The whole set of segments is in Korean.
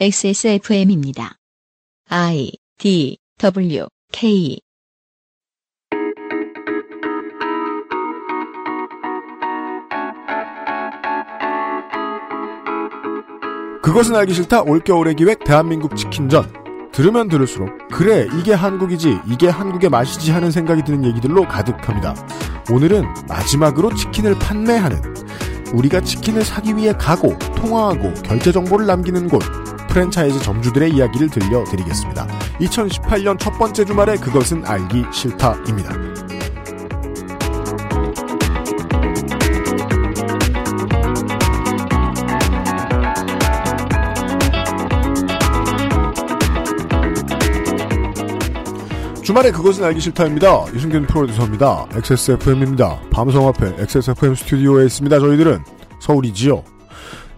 XSFM입니다. I D W K 그것은 알기 싫다 올겨울의 기획 대한민국 치킨전 들으면 들을수록 그래 이게 한국이지 이게 한국의 맛이지 하는 생각이 드는 얘기들로 가득합니다. 오늘은 마지막으로 치킨을 판매하는 우리가 치킨을 사기 위해 가고 통화하고 결제 정보를 남기는 곳 프랜차이즈 점주들의 이야기를 들려드리겠습니다. 2018년 첫 번째 주말에 그것은 알기 싫다입니다. 주말에 그것은 알기 싫다입니다. 유승균 프로듀서입니다. XSFM입니다. 밤성 앞에 XSFM 스튜디오에 있습니다. 저희들은 서울이지요.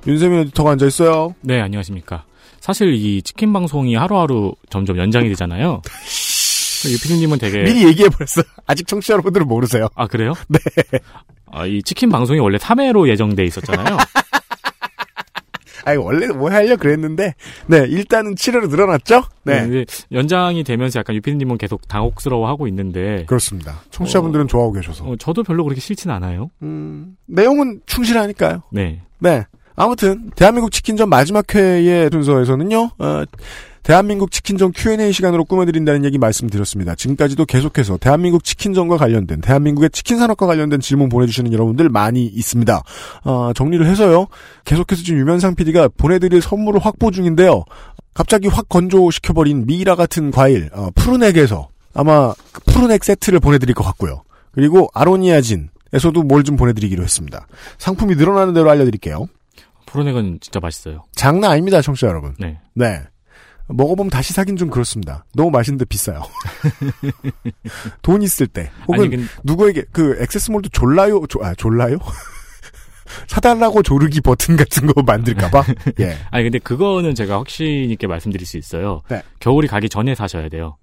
윤세민 에디터가 앉아 있어요. 네, 안녕하십니까. 사실 이 치킨 방송이 하루하루 점점 연장이 되잖아요. 유피디님은 되게 미리 얘기해 버렸어요. 아직 청취자 여러분들은 모르세요. 아 그래요? 네. 아, 이 치킨 방송이 원래 3회로 예정돼 있었잖아요. 아니, 원래 뭐 하려 그랬는데, 네, 일단은 7회로 늘어났죠? 네. 근데 연장이 되면서 약간 유피디님은 계속 당혹스러워하고 있는데 그렇습니다. 청취자분들은 좋아하고 계셔서. 어, 저도 별로 그렇게 싫진 않아요. 음, 내용은 충실하니까요. 네. 네. 아무튼 대한민국 치킨전 마지막 회의 순서에서는요. 어, 대한민국 치킨전 Q&A 시간으로 꾸며드린다는 얘기 말씀드렸습니다. 지금까지도 계속해서 대한민국 치킨전과 관련된 대한민국의 치킨 산업과 관련된 질문 보내주시는 여러분들 많이 있습니다. 어, 정리를 해서요. 계속해서 지금 유면상 PD가 보내드릴 선물을 확보 중인데요. 갑자기 확 건조시켜버린 미라 같은 과일 어, 푸른액에서 아마 그 푸른액 세트를 보내드릴 것 같고요. 그리고 아로니아진에서도 뭘 좀 보내드리기로 했습니다. 상품이 늘어나는 대로 알려드릴게요. 프로넥은 진짜 맛있어요. 장난 아닙니다, 청취자 여러분. 네. 네. 먹어보면 다시 사긴 좀 그렇습니다. 너무 맛있는데 비싸요. 돈 있을 때. 혹은 아니, 근 누구에게, 그, 액세스몰도 졸라요, 조, 아, 졸라요? 사달라고 조르기 버튼 같은 거 만들까봐? 예. 아니 근데 그거는 제가 확신 있게 말씀드릴 수 있어요. 네. 겨울이 가기 전에 사셔야 돼요.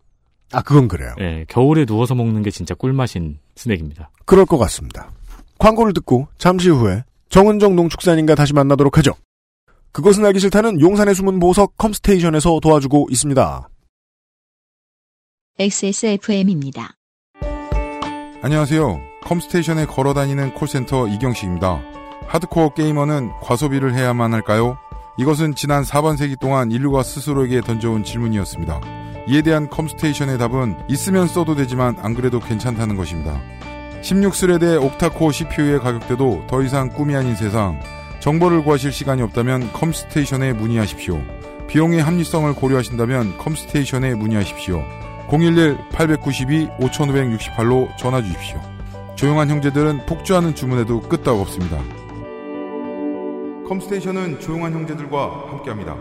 아, 그건 그래요. 네, 겨울에 누워서 먹는 게 진짜 꿀맛인 스낵입니다. 그럴 것 같습니다. 광고를 듣고 잠시 후에 정은정 농축산인과 다시 만나도록 하죠. 그것은 알기 싫다는 용산의 숨은 보석 컴스테이션에서 도와주고 있습니다. XSFM입니다. 안녕하세요. 컴스테이션에 걸어다니는 콜센터 이경식입니다. 하드코어 게이머는 과소비를 해야만 할까요? 이것은 지난 4반세기 동안 인류가 스스로에게 던져온 질문이었습니다. 이에 대한 컴스테이션의 답은 있으면 써도 되지만 안 그래도 괜찮다는 것입니다. 16스레드의 옥타코어 CPU의 가격대도 더 이상 꿈이 아닌 세상. 정보를 구하실 시간이 없다면 컴스테이션에 문의하십시오. 비용의 합리성을 고려하신다면 컴스테이션에 문의하십시오. 011-892-5568로 전화 주십시오. 조용한 형제들은 폭주하는 주문에도 끄떡 없습니다. 컴스테이션은 조용한 형제들과 함께합니다.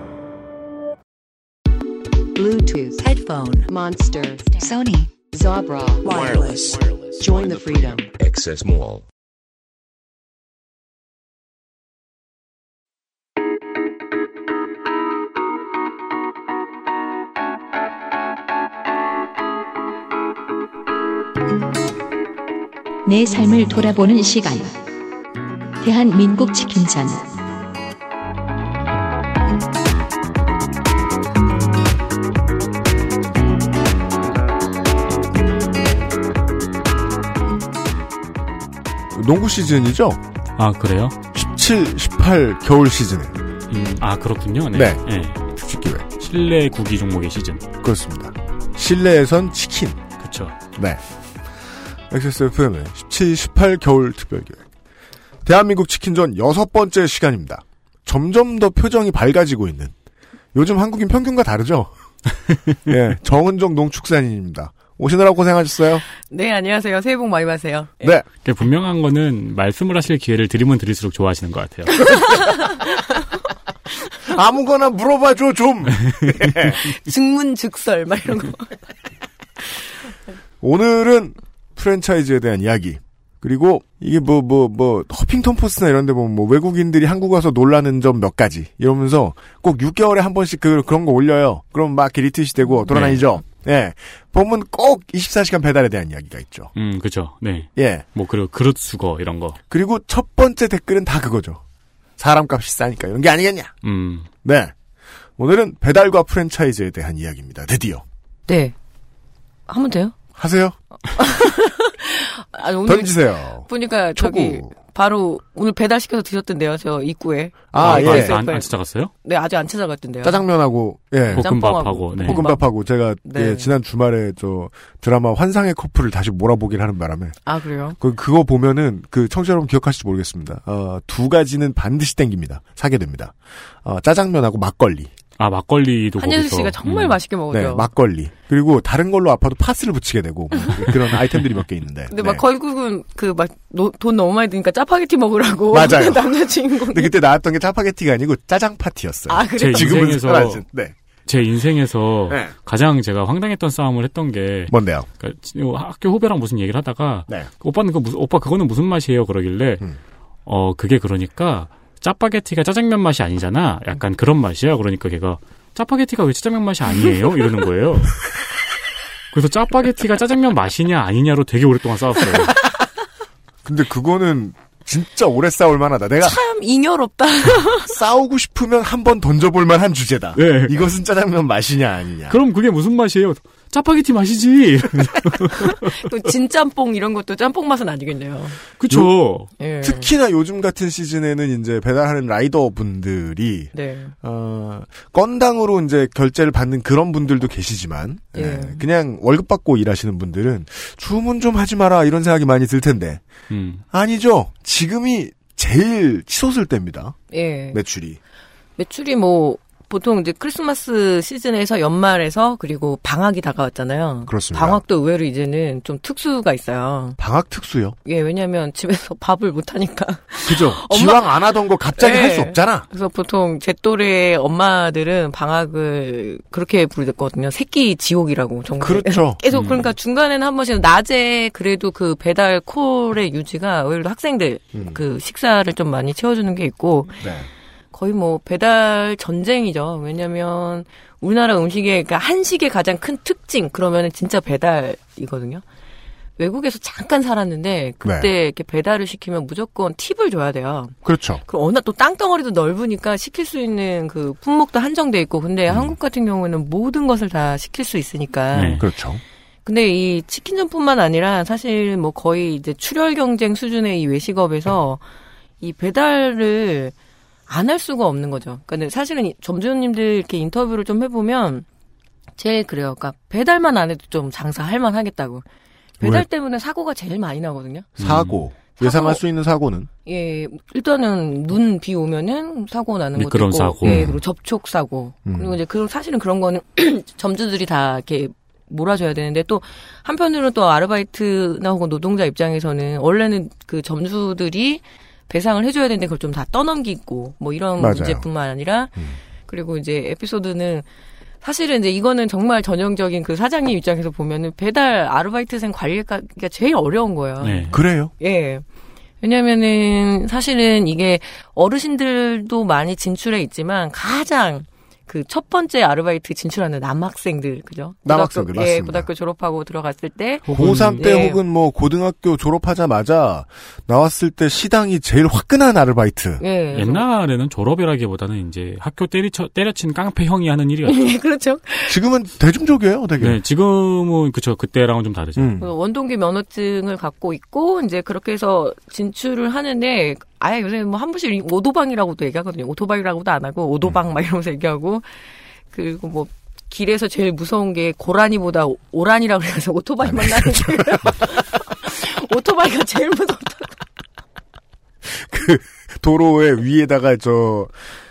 Bluetooth, headphone, Monster, Sony, Zabra, wireless. Join the freedom. Access Mall. 내 삶을 돌아보는 시간. 대한민국 치킨전. 농구 시즌이죠? 아 그래요? 17, 18 겨울 시즌에. 음, 아 그렇군요. 네. 네. 네. 특기회. 실내 구기 종목의 시즌. 그렇습니다. 실내에선 치킨. 그렇죠. 네. XSFM의 17, 18 겨울 특별기획. 대한민국 치킨전 여섯 번째 시간입니다. 점점 더 표정이 밝아지고 있는. 요즘 한국인 평균과 다르죠? 예, 정은정 농축산인입니다. 오시느라 고생하셨어요. 네, 안녕하세요. 새해 복 많이 받으세요. 예. 네. 그러니까 분명한 거는 말씀을 하실 기회를 드리면 드릴수록 좋아하시는 것 같아요. 아무거나 물어봐줘, 좀! 증문 즉설, 막 이런 거. 오늘은 프랜차이즈에 대한 이야기. 그리고 이게 뭐, 뭐, 뭐, 허핑턴 포스나 이런 데 보면 뭐 외국인들이 한국 와서 놀라는 점 몇 가지. 이러면서 꼭 6개월에 한 번씩 그, 그런 거 올려요. 그럼 막 리트윗이 되고 돌아다니죠. 예. 보면 꼭 24시간 배달에 대한 이야기가 있죠. 음, 그죠. 네. 예. 뭐, 그리고 그릇 수거, 이런 거. 그리고 첫 번째 댓글은 다 그거죠. 사람 값이 싸니까 이런 게 아니겠냐. 음, 네. 오늘은 배달과 프랜차이즈에 대한 이야기입니다. 드디어. 네. 하면 돼요? 하세요. 아, 오늘 던지세요. 보니까 저기 초구. 바로 오늘 배달시켜서 드셨던데요. 저 입구에. 아, 아, 예. 안, 안, 안 찾아갔어요? 네, 아직 안 찾아갔던데요. 짜장면하고, 예. 볶- 볶음밥하고. 네. 볶음- 볶음밥하고 제가 네. 예, 지난 주말에 저 드라마 환상의 커플을 다시 몰아보긴 하는 바람에 아, 그래요? 그 그거 보면은 그 청취자 여러분 기억하실지 모르겠습니다. 어, 두 가지는 반드시 땡깁니다. 사게 됩니다. 어, 짜장면하고 막걸리. 아, 막걸리도 한예슬 거기서. 씨가 정말 음. 맛있게 먹어요. 네, 막걸리. 그리고 다른 걸로 아파도 파스를 붙이게 되고 뭐 그런 아이템들이 몇 개 있는데. 근데 네. 막 결국은 그 막 돈 너무 많이 드니까 짜파게티 먹으라고 맞아요. 남자친구. 근데 그때 나왔던 게 짜파게티가 아니고 짜장 파티였어요. 아, 제 그래. 지금은 인생에서 사라진. 네. 제 인생에서 네. 가장 제가 황당했던 싸움을 했던 게 뭔데요? 그러니까 지- 학교 후배랑 무슨 얘기를 하다가 네. 오빠는 그 무슨 오빠 그거는 무슨 맛이에요 그러길래 음. 어 그게 그러니까 짜파게티가 짜장면 맛이 아니잖아 약간 그런 맛이야 그러니까 걔가 짜파게티가 왜 짜장면 맛이 아니에요 이러는 거예요 그래서 짜파게티가 짜장면 맛이냐 아니냐로 되게 오랫동안 싸웠어요 근데 그거는 진짜 오래 싸울 만하다. 내가 참 잉여롭다. 싸우고 싶으면 한 번 던져볼 만한 주제다. 네. 이것은 짜장면 맛이냐 아니냐. 그럼 그게 무슨 맛이에요 짜파게티 맛이지 또 진짬뽕 이런 것도 짬뽕 맛은 아니겠네요. 그쵸 예. 특히나 요즘 같은 시즌에는 이제 배달하는 라이더 분들이 네. 어, 건당으로 이제 결제를 받는 그런 분들도 계시지만 예. 예, 그냥 월급 받고 일하시는 분들은 주문 좀 하지 마라 이런 생각이 많이 들 텐데 음. 아니죠. 지금이 제일 치솟을 때입니다. 예. 매출이. 매출이 뭐 보통 이제 크리스마스 시즌에서 연말에서 그리고 방학이 다가왔잖아요. 그렇습니다. 방학도 의외로 이제는 좀 특수가 있어요. 방학 특수요. 예, 왜냐면 집에서 밥을 못 하니까. 그죠. 엄마- 기왕 안 하던 거 갑자기 네. 할수 없잖아. 그래서 보통 제 또래 엄마들은 방학을 그렇게 부르거든요. 새끼 지옥이라고 정말. 그렇죠. 계속 음. 그러니까 중간에는 한 번씩 낮에 그래도 그 배달 콜의 유지가 의외로 학생들 음. 그 식사를 좀 많이 채워주는 게 있고 네. 거의 뭐 배달 전쟁이죠. 왜냐면 우리나라 음식의 그러니까 한식의 가장 큰 특징 그러면은 진짜 배달이거든요. 외국에서 잠깐 살았는데 그때 네. 이렇게 배달을 시키면 무조건 팁을 줘야 돼요. 그렇죠. 그 워낙 또 땅덩어리도 넓으니까 시킬 수 있는 그 품목도 한정돼 있고 근데 음. 한국 같은 경우에는 모든 것을 다 시킬 수 있으니까 네. 그렇죠. 근데 이 치킨점뿐만 아니라 사실 뭐 거의 이제 출혈 경쟁 수준의 이 외식업에서 이 배달을 안 할 수가 없는 거죠. 근데 사실은 이 점주님들 이렇게 인터뷰를 좀 해보면 제일 그래요. 그러니까 배달만 안 해도 좀 장사 할 만 하겠다고. 배달 왜? 때문에 사고가 제일 많이 나거든요. 사고. 사고. 예상할 수 있는 사고는 예, 일단은 눈 비 오면은 사고 나는 것도 있고, 사고. 예, 그리고 접촉 사고. 음. 그리고 이제 그 사실은 그런 거는 점주들이 다 이렇게 몰아줘야 되는데 또 한편으로는 또 아르바이트나 혹은 노동자 입장에서는 원래는 그 점주들이 배상을 해줘야 되는데 그걸 좀 다 떠넘기고 뭐 이런 맞아요. 문제뿐만 아니라 음. 그리고 이제 에피소드는 사실은 이제 이거는 정말 전형적인 그 사장님 입장에서 보면은 배달 아르바이트생 관리가 제일 어려운 거예요. 네. 그래요. 예. 왜냐면은 사실은 이게 어르신들도 많이 진출해 있지만 가장 그 첫 번째 아르바이트 진출하는 남학생들 그죠? 남학생들, 고등학교, 예, 맞습니다. 고등학교 졸업하고 들어갔을 때 고3 때 예. 혹은 뭐 고등학교 졸업하자마자 나왔을 때 일당이 제일 화끈한 아르바이트. 예. 옛날에는 졸업이라기보다는 이제 학교 때리쳐, 때려친 깡패 형이 하는 일이었죠. 예, 그렇죠. 지금은 대중적이에요, 되게. 네, 지금은 그쵸 그때랑은 좀 다르죠. 음. 그 원동기 면허증을 갖고 있고 이제 그렇게 해서 진출을 하는데 아예 요새 뭐 한 번씩 오도방이라고도 얘기하거든요. 오토바이라고도 안 하고 오도방 막 이러면서 얘기하고 그리고 뭐 길에서 제일 무서운 게 고라니보다 오- 오란이라고 해서 오토바이 만 나는 오토바이가 제일 무섭다. 그 도로에 위에다가 저,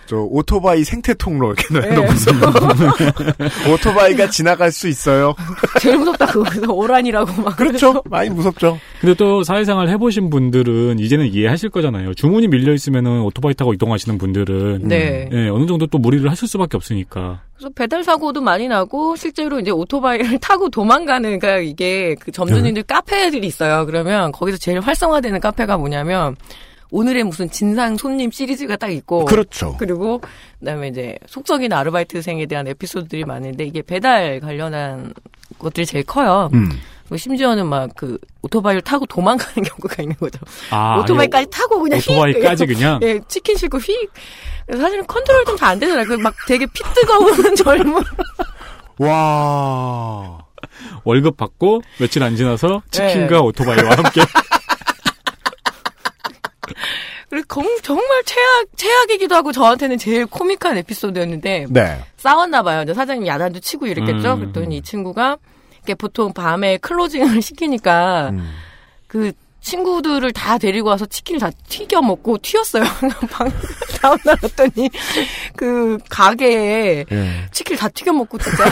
저 오토바이 생태 통로 이렇게 예. 넣어놓고서 오토바이가 지나갈 수 있어요. 제일 무섭다 그래서 오란이라고 막 그렇죠. 많이 무섭죠. 근데 또 사회생활 해보신 분들은 이제는 이해하실 거잖아요. 주문이 밀려 있으면은 오토바이 타고 이동하시는 분들은 네. 예, 어느 정도 또 무리를 하실 수밖에 없으니까. 그래서 배달 사고도 많이 나고 실제로 이제 오토바이를 타고 도망가는 그러니까 이게 그 점주님들 카페들이 있어요. 그러면 거기서 제일 활성화되는 카페가 뭐냐면 오늘의 무슨 진상 손님 시리즈가 딱 있고 그렇죠. 그리고 그다음에 이제 속썩이는 아르바이트생에 대한 에피소드들이 많은데 이게 배달 관련한 것들이 제일 커요. 음. 뭐 심지어는 막 그 오토바이를 타고 도망가는 경우가 있는 거죠. 아, 오토바이까지 타고 그냥 오토바이까지 휙! 그냥 예, 치킨 싣고 휙. 사실은 컨트롤 좀 잘 안 되잖아요. 그막 되게 피 뜨거운 젊은. 와. 월급 받고 며칠 안 지나서 치킨과 네. 오토바이와 함께 그리고 정- 정말 최악, 최악이기도 하고 저한테는 제일 코믹한 에피소드였는데 네. 싸웠나 봐요. 이제 사장님 야단도 치고 이랬겠죠. 음. 그랬더니 이 친구가 보통 밤에 closing을 시키니까 음. 그 친구들을 다 데리고 와서 치킨을 다 튀겨 먹고 튀었어요. 방 다음날 왔더니 그 가게에 예. 치킨을 다 튀겨 먹고 진짜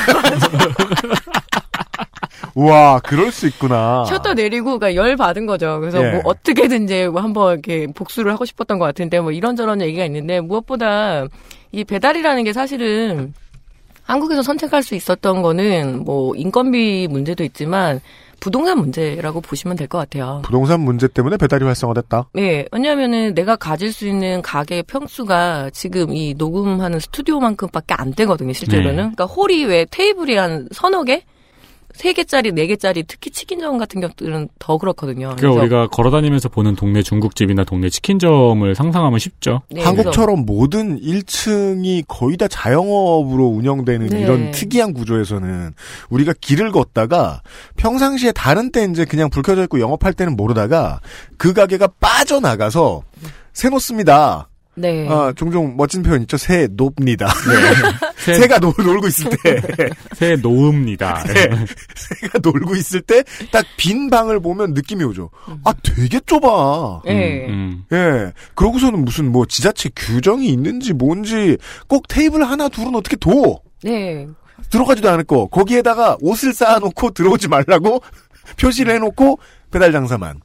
우와, 그럴 수 있구나. 셔터 내리고 그러니까 열 받은 거죠. 그래서 예. 뭐 어떻게든지 뭐 한번 이렇게 복수를 하고 싶었던 것 같은데 뭐 이런저런 얘기가 있는데 무엇보다 이 배달이라는 게 사실은 한국에서 선택할 수 있었던 거는 뭐 인건비 문제도 있지만 부동산 문제라고 보시면 될 것 같아요. 부동산 문제 때문에 배달이 활성화됐다. 네, 왜냐하면은 내가 가질 수 있는 가게 평수가 지금 이 녹음하는 스튜디오만큼 밖에 안 되거든요, 실제로는. 네. 그러니까 홀이 왜 테이블이 한 서너 개? 세 개짜리, 네 개짜리, 특히 치킨점 같은 경우들은 더 그렇거든요. 그러니까 우리가 걸어다니면서 보는 동네 중국집이나 동네 치킨점을 상상하면 쉽죠. 네, 한국처럼 모든 1층이 거의 다 자영업으로 운영되는 네. 이런 특이한 구조에서는 우리가 길을 걷다가 평상시에 다른 때 이제 그냥 불 켜져 있고 영업할 때는 모르다가 그 가게가 빠져나가서 새 놓습니다. 네. 아, 종종 멋진 표현 있죠. 새 놉니다. 새, 새가 놀, 놀고 있을 때, 새 놓읍니다. 새가 놀고 있을 때 딱 빈 방을 보면 느낌이 오죠. 아, 되게 좁아. 네. 음, 예. 그러고서는 무슨 뭐 지자체 규정이 있는지 뭔지 꼭 테이블 하나 둘은 어떻게 둬. 네. 들어가지도 않을 거. 거기에다가 옷을 쌓아놓고 들어오지 말라고 표시를 해놓고 배달 장사만.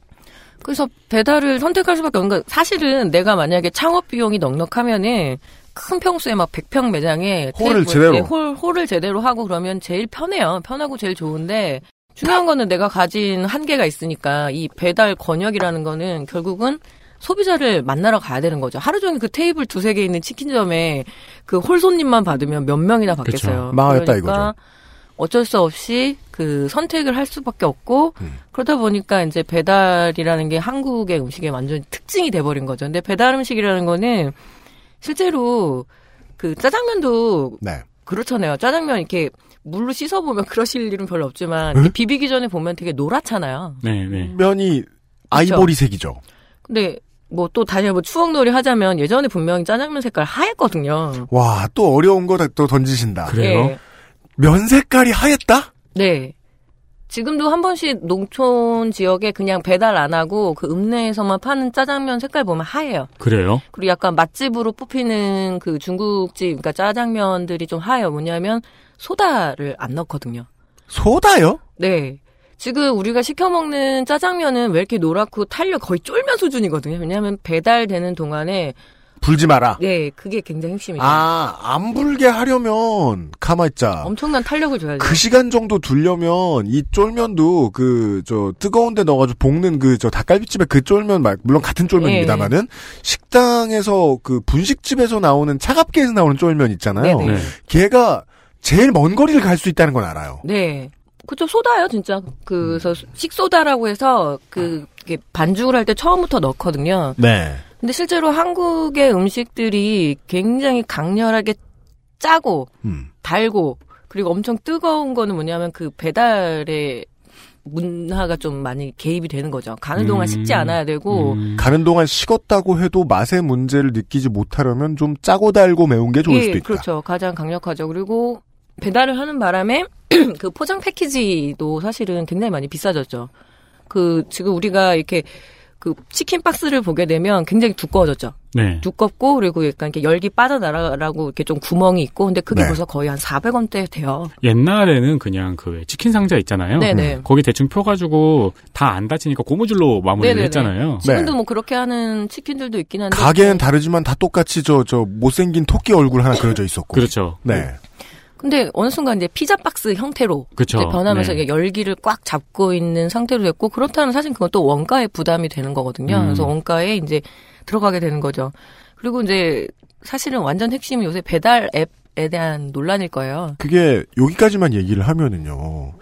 그래서 배달을 선택할 수밖에 없는 건 사실은 내가 만약에 창업 비용이 넉넉하면은 큰 평수에 막 100평 매장에 홀을 제대로. 네, 홀, 홀을 제대로 하고 그러면 제일 편해요. 편하고 제일 좋은데 중요한 거는 내가 가진 한계가 있으니까 이 배달 권역이라는 거는 결국은 소비자를 만나러 가야 되는 거죠. 하루 종일 그 테이블 두세 개 있는 치킨점에 그 홀 손님만 받으면 몇 명이나 받겠어요. 망하겠다 그러니까 이거죠. 어쩔 수 없이 그 선택을 할 수밖에 없고 음. 그러다 보니까 이제 배달이라는 게 한국의 음식의 완전 특징이 돼버린 거죠. 근데 배달 음식이라는 거는 실제로 그 짜장면도 네. 그렇잖아요. 짜장면 이렇게 물로 씻어 보면 그러실 일은 별로 없지만 비비기 전에 보면 되게 노랗잖아요. 네, 네. 면이 아이보리색이죠. 근데 뭐 또 다시 뭐 추억놀이 하자면 예전에 분명히 짜장면 색깔 하였거든요. 와, 또 어려운 거 또 던지신다. 그래요? 예. 면 색깔이 하얗다? 네. 지금도 한 번씩 농촌 지역에 그냥 배달 안 하고 그 읍내에서만 파는 짜장면 색깔 보면 하얘요. 그래요? 그리고 약간 맛집으로 뽑히는 그 중국집, 그러니까 짜장면들이 좀 하얘요. 뭐냐면 소다를 안 넣거든요. 소다요? 네. 지금 우리가 시켜 먹는 짜장면은 왜 이렇게 노랗고 탄력 거의 쫄면 수준이거든요. 왜냐하면 배달되는 동안에 불지 마라. 네 그게 굉장히 핵심이죠. 아, 안 불게 하려면 가만 있자. 엄청난 탄력을 줘야죠. 그 시간 정도 두려면 이 쫄면도 그 저 뜨거운데 넣어가지고 볶는 그 저 닭갈비집의 그 쫄면 말 물론 같은 쫄면입니다만은 식당에서 그 분식집에서 나오는 차갑게 해서 나오는 쫄면 있잖아요. 네네. 네. 걔가 제일 먼 거리를 갈 수 있다는 건 알아요. 네. 그쵸, 소다요, 진짜. 그래서 식소다라고 해서 그, 반죽을 할 때 처음부터 넣거든요. 네. 근데 실제로 한국의 음식들이 굉장히 강렬하게 짜고, 음. 달고, 그리고 엄청 뜨거운 거는 뭐냐면 그 배달의 문화가 좀 많이 개입이 되는 거죠. 가는 동안 음. 식지 않아야 되고, 음. 가는 동안 식었다고 해도 맛의 문제를 느끼지 못하려면 좀 짜고 달고 매운 게 좋을 예, 수도 있다. 그렇죠. 가장 강력하죠. 그리고 배달을 하는 바람에 그 포장 패키지도 사실은 굉장히 많이 비싸졌죠. 그 지금 우리가 이렇게 그 치킨 박스를 보게 되면 굉장히 두꺼워졌죠. 네. 두껍고 그리고 약간 이렇게 열기 빠져나가라고 이렇게 좀 구멍이 있고 근데 그게 네. 벌써 거의 한 400원대 돼요. 옛날에는 그냥 그왜 치킨 상자 있잖아요. 네네. 거기 대충 펴가지고 다 안 다치니까 고무줄로 마무리를 네네네. 했잖아요. 지금도 네. 뭐 그렇게 하는 치킨들도 있긴 한데 가게는 다르지만 다 똑같이 저, 저, 못생긴 토끼 얼굴 하나 그려져 있었고. 그렇죠. 네. 근데 어느 순간 이제 피자 박스 형태로 변하면서 네. 이게 열기를 꽉 잡고 있는 상태로 됐고 그렇다면 사실 그것도 원가에 부담이 되는 거거든요. 음. 그래서 원가에 이제 들어가게 되는 거죠. 그리고 이제 사실은 완전 핵심이 요새 배달 앱에 대한 논란일 거예요. 그게 여기까지만 얘기를 하면은요.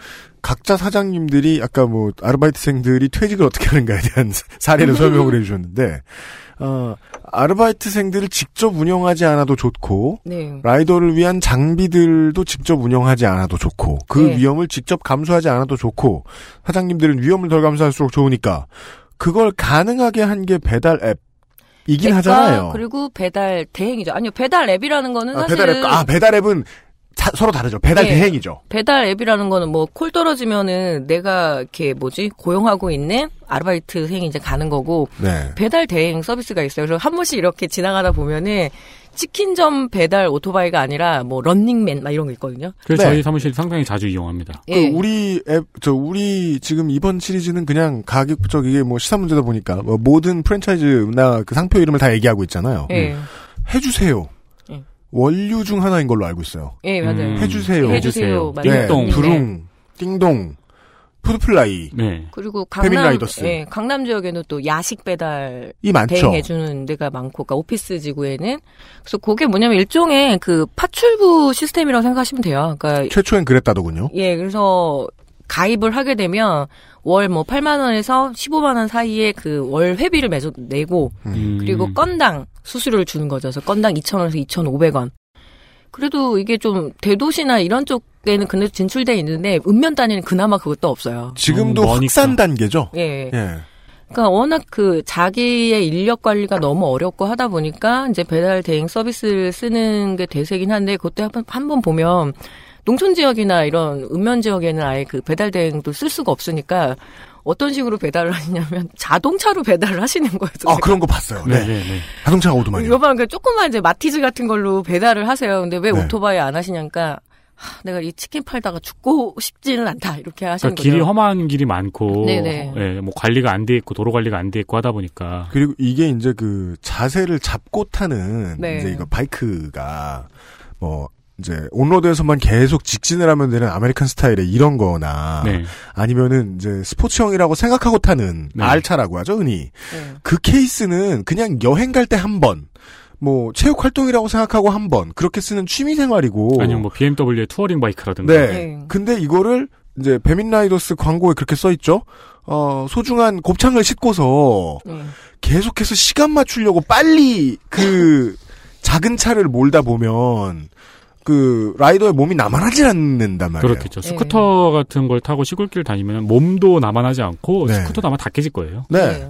각자 사장님들이 아까 뭐 아르바이트생들이 퇴직을 어떻게 하는가에 대한 사례를 설명을 해주셨는데 어, 아르바이트생들을 직접 운영하지 않아도 좋고 네. 라이더를 위한 장비들도 직접 운영하지 않아도 좋고 그 네. 위험을 직접 감수하지 않아도 좋고 사장님들은 위험을 덜 감수할수록 좋으니까 그걸 가능하게 한 게 배달 앱 이긴 그러니까 하잖아요. 그리고 배달 대행이죠. 아니요, 배달 앱이라는 거는 아, 사실은 배달 앱, 아 배달 앱은 사- 서로 다르죠. 배달 네. 대행이죠. 배달 앱이라는 거는 뭐 콜 떨어지면은 내가 이렇게 뭐지 고용하고 있는 아르바이트생이 이제 가는 거고 네. 배달 대행 서비스가 있어요. 그래서 한 번씩 이렇게 지나가다 보면은 치킨점 배달 오토바이가 아니라 뭐 런닝맨 막 이런 거 있거든요. 그래서 네. 저희 사무실 상당히 자주 이용합니다. 예. 그 우리 앱, 저 우리 지금 이번 시리즈는 그냥 가격적 이게 뭐 시사 문제다 보니까 뭐 모든 프랜차이즈나 그 상표 이름을 다 얘기하고 있잖아요. 예. 해주세요. 예. 원류 중 하나인 걸로 알고 있어요. 예, 맞아요. 음. 해주세요. 해주세요. 띵동. 네, 맞아요. 부릉, 띵동, 푸드플라이 네. 그리고 강남 라이더스. 예, 강남 지역에는 또 야식 배달 이 많죠. 대행해주는 데가 많고, 그러니까 오피스 지구에는 그래서 그게 뭐냐면 일종의 그 파출부 시스템이라고 생각하시면 돼요. 그러니까 최초엔 그랬다더군요. 예, 그래서 가입을 하게 되면 월 뭐 8만 원에서 15만 원 사이에 그 월 회비를 매주 내고 음. 그리고 건당 수수료를 주는 거죠. 그래서 건당 2,000원에서 2,500원. 그래도 이게 좀 대도시나 이런 쪽에는 근데 진출돼 있는데 읍면 단위는 그나마 그것도 없어요. 지금도 음, 머니까. 확산 단계죠. 예. 예. 그러니까 워낙 그 자기의 인력 관리가 너무 어렵고 하다 보니까 이제 배달 대행 서비스를 쓰는 게 대세긴 한데 그때 한번 한번 보면 농촌 지역이나 이런 읍면 지역에는 아예 그 배달 대행도 쓸 수가 없으니까 어떤 식으로 배달을 하냐면 자동차로 배달을 하시는 거예요. 아 그런 거 봤어요. 네, 네. 네, 네. 자동차가 오더만요. 여반 그 조그만 이제 마티즈 같은 걸로 배달을 하세요. 근데 왜 네. 오토바이 안 하시냐니까 하, 내가 이 치킨 팔다가 죽고 싶지는 않다 이렇게 하시는 그러니까 거죠. 길이 험한 길이 많고, 네네. 예, 뭐 관리가 안 돼 있고 도로 관리가 안 돼 있고 하다 보니까 그리고 이게 이제 그 자세를 잡고 타는 네. 이제 이거 bike가 뭐 이제 on-road에서만 계속 직진을 하면 되는 American style의 이런 거나 네. 아니면은 이제 스포츠형이라고 생각하고 타는 네. R차라고 하죠, 흔히. 네. 그 케이스는 그냥 여행 갈 때 한 번, 뭐 체육 활동이라고 생각하고 한 번 그렇게 쓰는 취미 생활이고. 아니면 뭐 BMW의 touring bike라든가. 네. 네. 근데 이거를 이제 배민 라이더스 광고에 그렇게 써 있죠. 어, 소중한 곱창을 싣고서 네. 계속해서 시간 맞추려고 빨리 그 작은 차를 몰다 보면 그 rider의 몸이 남아나질 않는단 말이에요. 그렇겠죠. 스쿠터 같은 걸 타고 시골길 다니면 몸도 남아나지 않고 네. 스쿠터도 아마 다 깨질 거예요. 네.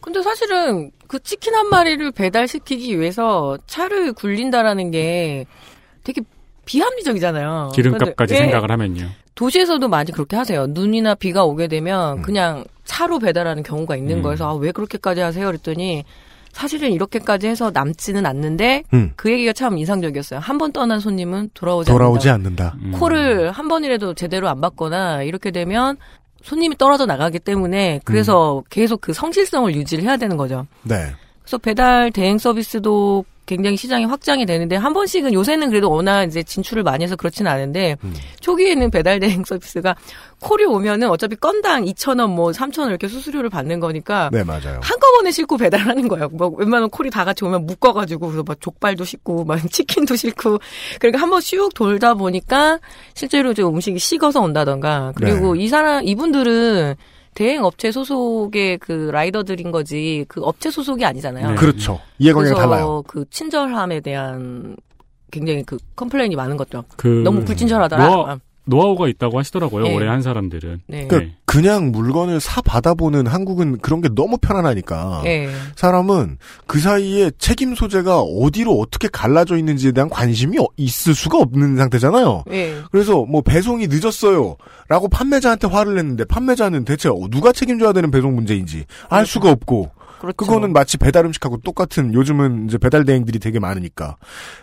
근데 사실은 그 치킨 한 마리를 배달시키기 위해서 차를 굴린다라는 게 되게 비합리적이잖아요. 기름값까지 예, 생각을 하면요. 도시에서도 많이 그렇게 하세요. 눈이나 비가 오게 되면 음. 그냥 차로 배달하는 경우가 있는 음. 거예요. 그래서 아, 왜 그렇게까지 하세요? 그랬더니 사실은 이렇게까지 해서 남지는 않는데 음. 그 얘기가 참 인상적이었어요. 한 번 떠난 손님은 돌아오지 돌아오지 않는다. 않는다. 음. 콜을 한 번이라도 제대로 안 받거나 이렇게 되면 손님이 떨어져 나가기 때문에 그래서 음. 계속 그 성실성을 유지를 해야 되는 거죠. 네. 그래서 배달 대행 서비스도 굉장히 시장이 확장이 되는데 한 번씩은 요새는 그래도 워낙 이제 진출을 많이 해서 그렇지는 않은데 음. 초기에는 배달 대행 서비스가 콜이 오면은 어차피 건당 2,000원 뭐 3,000원 이렇게 수수료를 받는 거니까 네, 맞아요. 한꺼번에 싣고 배달하는 거예요. 뭐 웬만하면 콜이 다 같이 오면 묶어 가지고 그래서 막 족발도 싣고 막 치킨도 싣고 그러니까 한번 슉 돌다 보니까 실제로 좀 음식이 식어서 온다던가 그리고 이 사람 이분들은 대행 업체 소속의 그 rider들인 거지 그 업체 소속이 아니잖아요. 네. 그렇죠. 이해관계가 그래서 달라요. 그 친절함에 대한 굉장히 그 complain이 많은 거죠. 그 너무 불친절하더라. 노하, 아, 노하우가 있다고 하시더라고요. 네. 오래 한 사람들은. 네. 그 네. 그냥 물건을 사 받아보는 한국은 그런 게 너무 편안하니까 예. 사람은 그 사이에 책임 소재가 어디로 어떻게 갈라져 있는지에 대한 관심이 어- 있을 수가 없는 상태잖아요. 예. 그래서 뭐 배송이 늦었어요. 라고 판매자한테 화를 냈는데 판매자는 대체 어, 누가 책임져야 되는 배송 문제인지 알 수가 없고 그렇죠. 그거는 마치 배달 음식하고 똑같은 요즘은 이제 배달 대행들이 되게 많으니까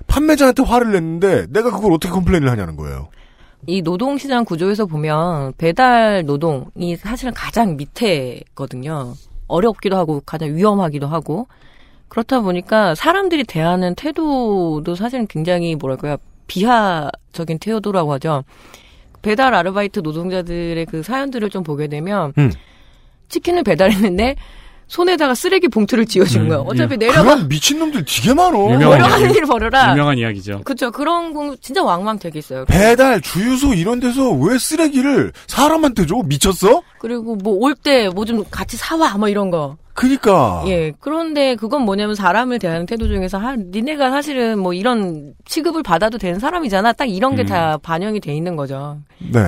판매자한테 화를 냈는데 내가 그걸 어떻게 complain을 하냐는 거예요. 이 노동시장 구조에서 보면 배달 노동이 사실은 가장 밑에거든요. 어렵기도 하고 가장 위험하기도 하고 그렇다 보니까 사람들이 대하는 태도도 사실은 굉장히 뭐랄까요 비하적인 태도라고 하죠. 배달 아르바이트 노동자들의 그 사연들을 좀 보게 되면 음. 치킨을 배달했는데 손에다가 쓰레기 봉투를 쥐어주는 음, 거예요. 어차피 예. 내려가 그런 미친놈들 되게 많어. 유명한. 길 벌어라. 유명한 이야기죠. 그쵸 그런 공 진짜 왕왕 되게 있어요. 배달, 주유소 이런 데서 왜 쓰레기를 사람한테 줘? 미쳤어? 그리고 뭐 올 때 뭐 좀 같이 사와 뭐 이런 거. 그니까. 예. 그런데 그건 뭐냐면 사람을 대하는 태도 중에서 하, 니네가 사실은 뭐 이런 취급을 받아도 되는 사람이잖아. 딱 이런 게 음. 다 반영이 돼 있는 거죠. 네.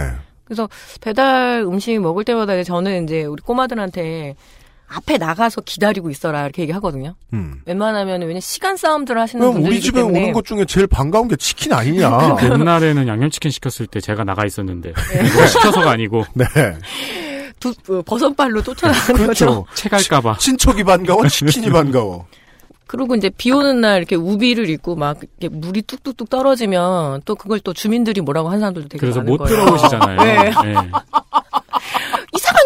그래서 배달 음식 먹을 때마다 이제 저는 이제 우리 꼬마들한테 앞에 나가서 기다리고 있어라 이렇게 얘기하거든요. 음. 웬만하면 왜냐 시간 싸움들 하시는 그럼 분들이기 우리 집에 때문에 오는 것 중에 제일 반가운 게 치킨 아니냐. 옛날에는 양념치킨 시켰을 때 제가 나가 있었는데 누가 시켜서가 아니고 네. 두, 어, 버선발로 쫓아나가는 거죠. 그렇죠. 채갈까봐. 친척이 반가워, 치킨이 반가워. 그리고 이제 비 오는 날 이렇게 우비를 입고 막 이렇게 물이 뚝뚝뚝 떨어지면 또 그걸 또 주민들이 뭐라고 한 사람들도 되게 그래서 많은 못 거예요. 들어오시잖아요. 네. 예.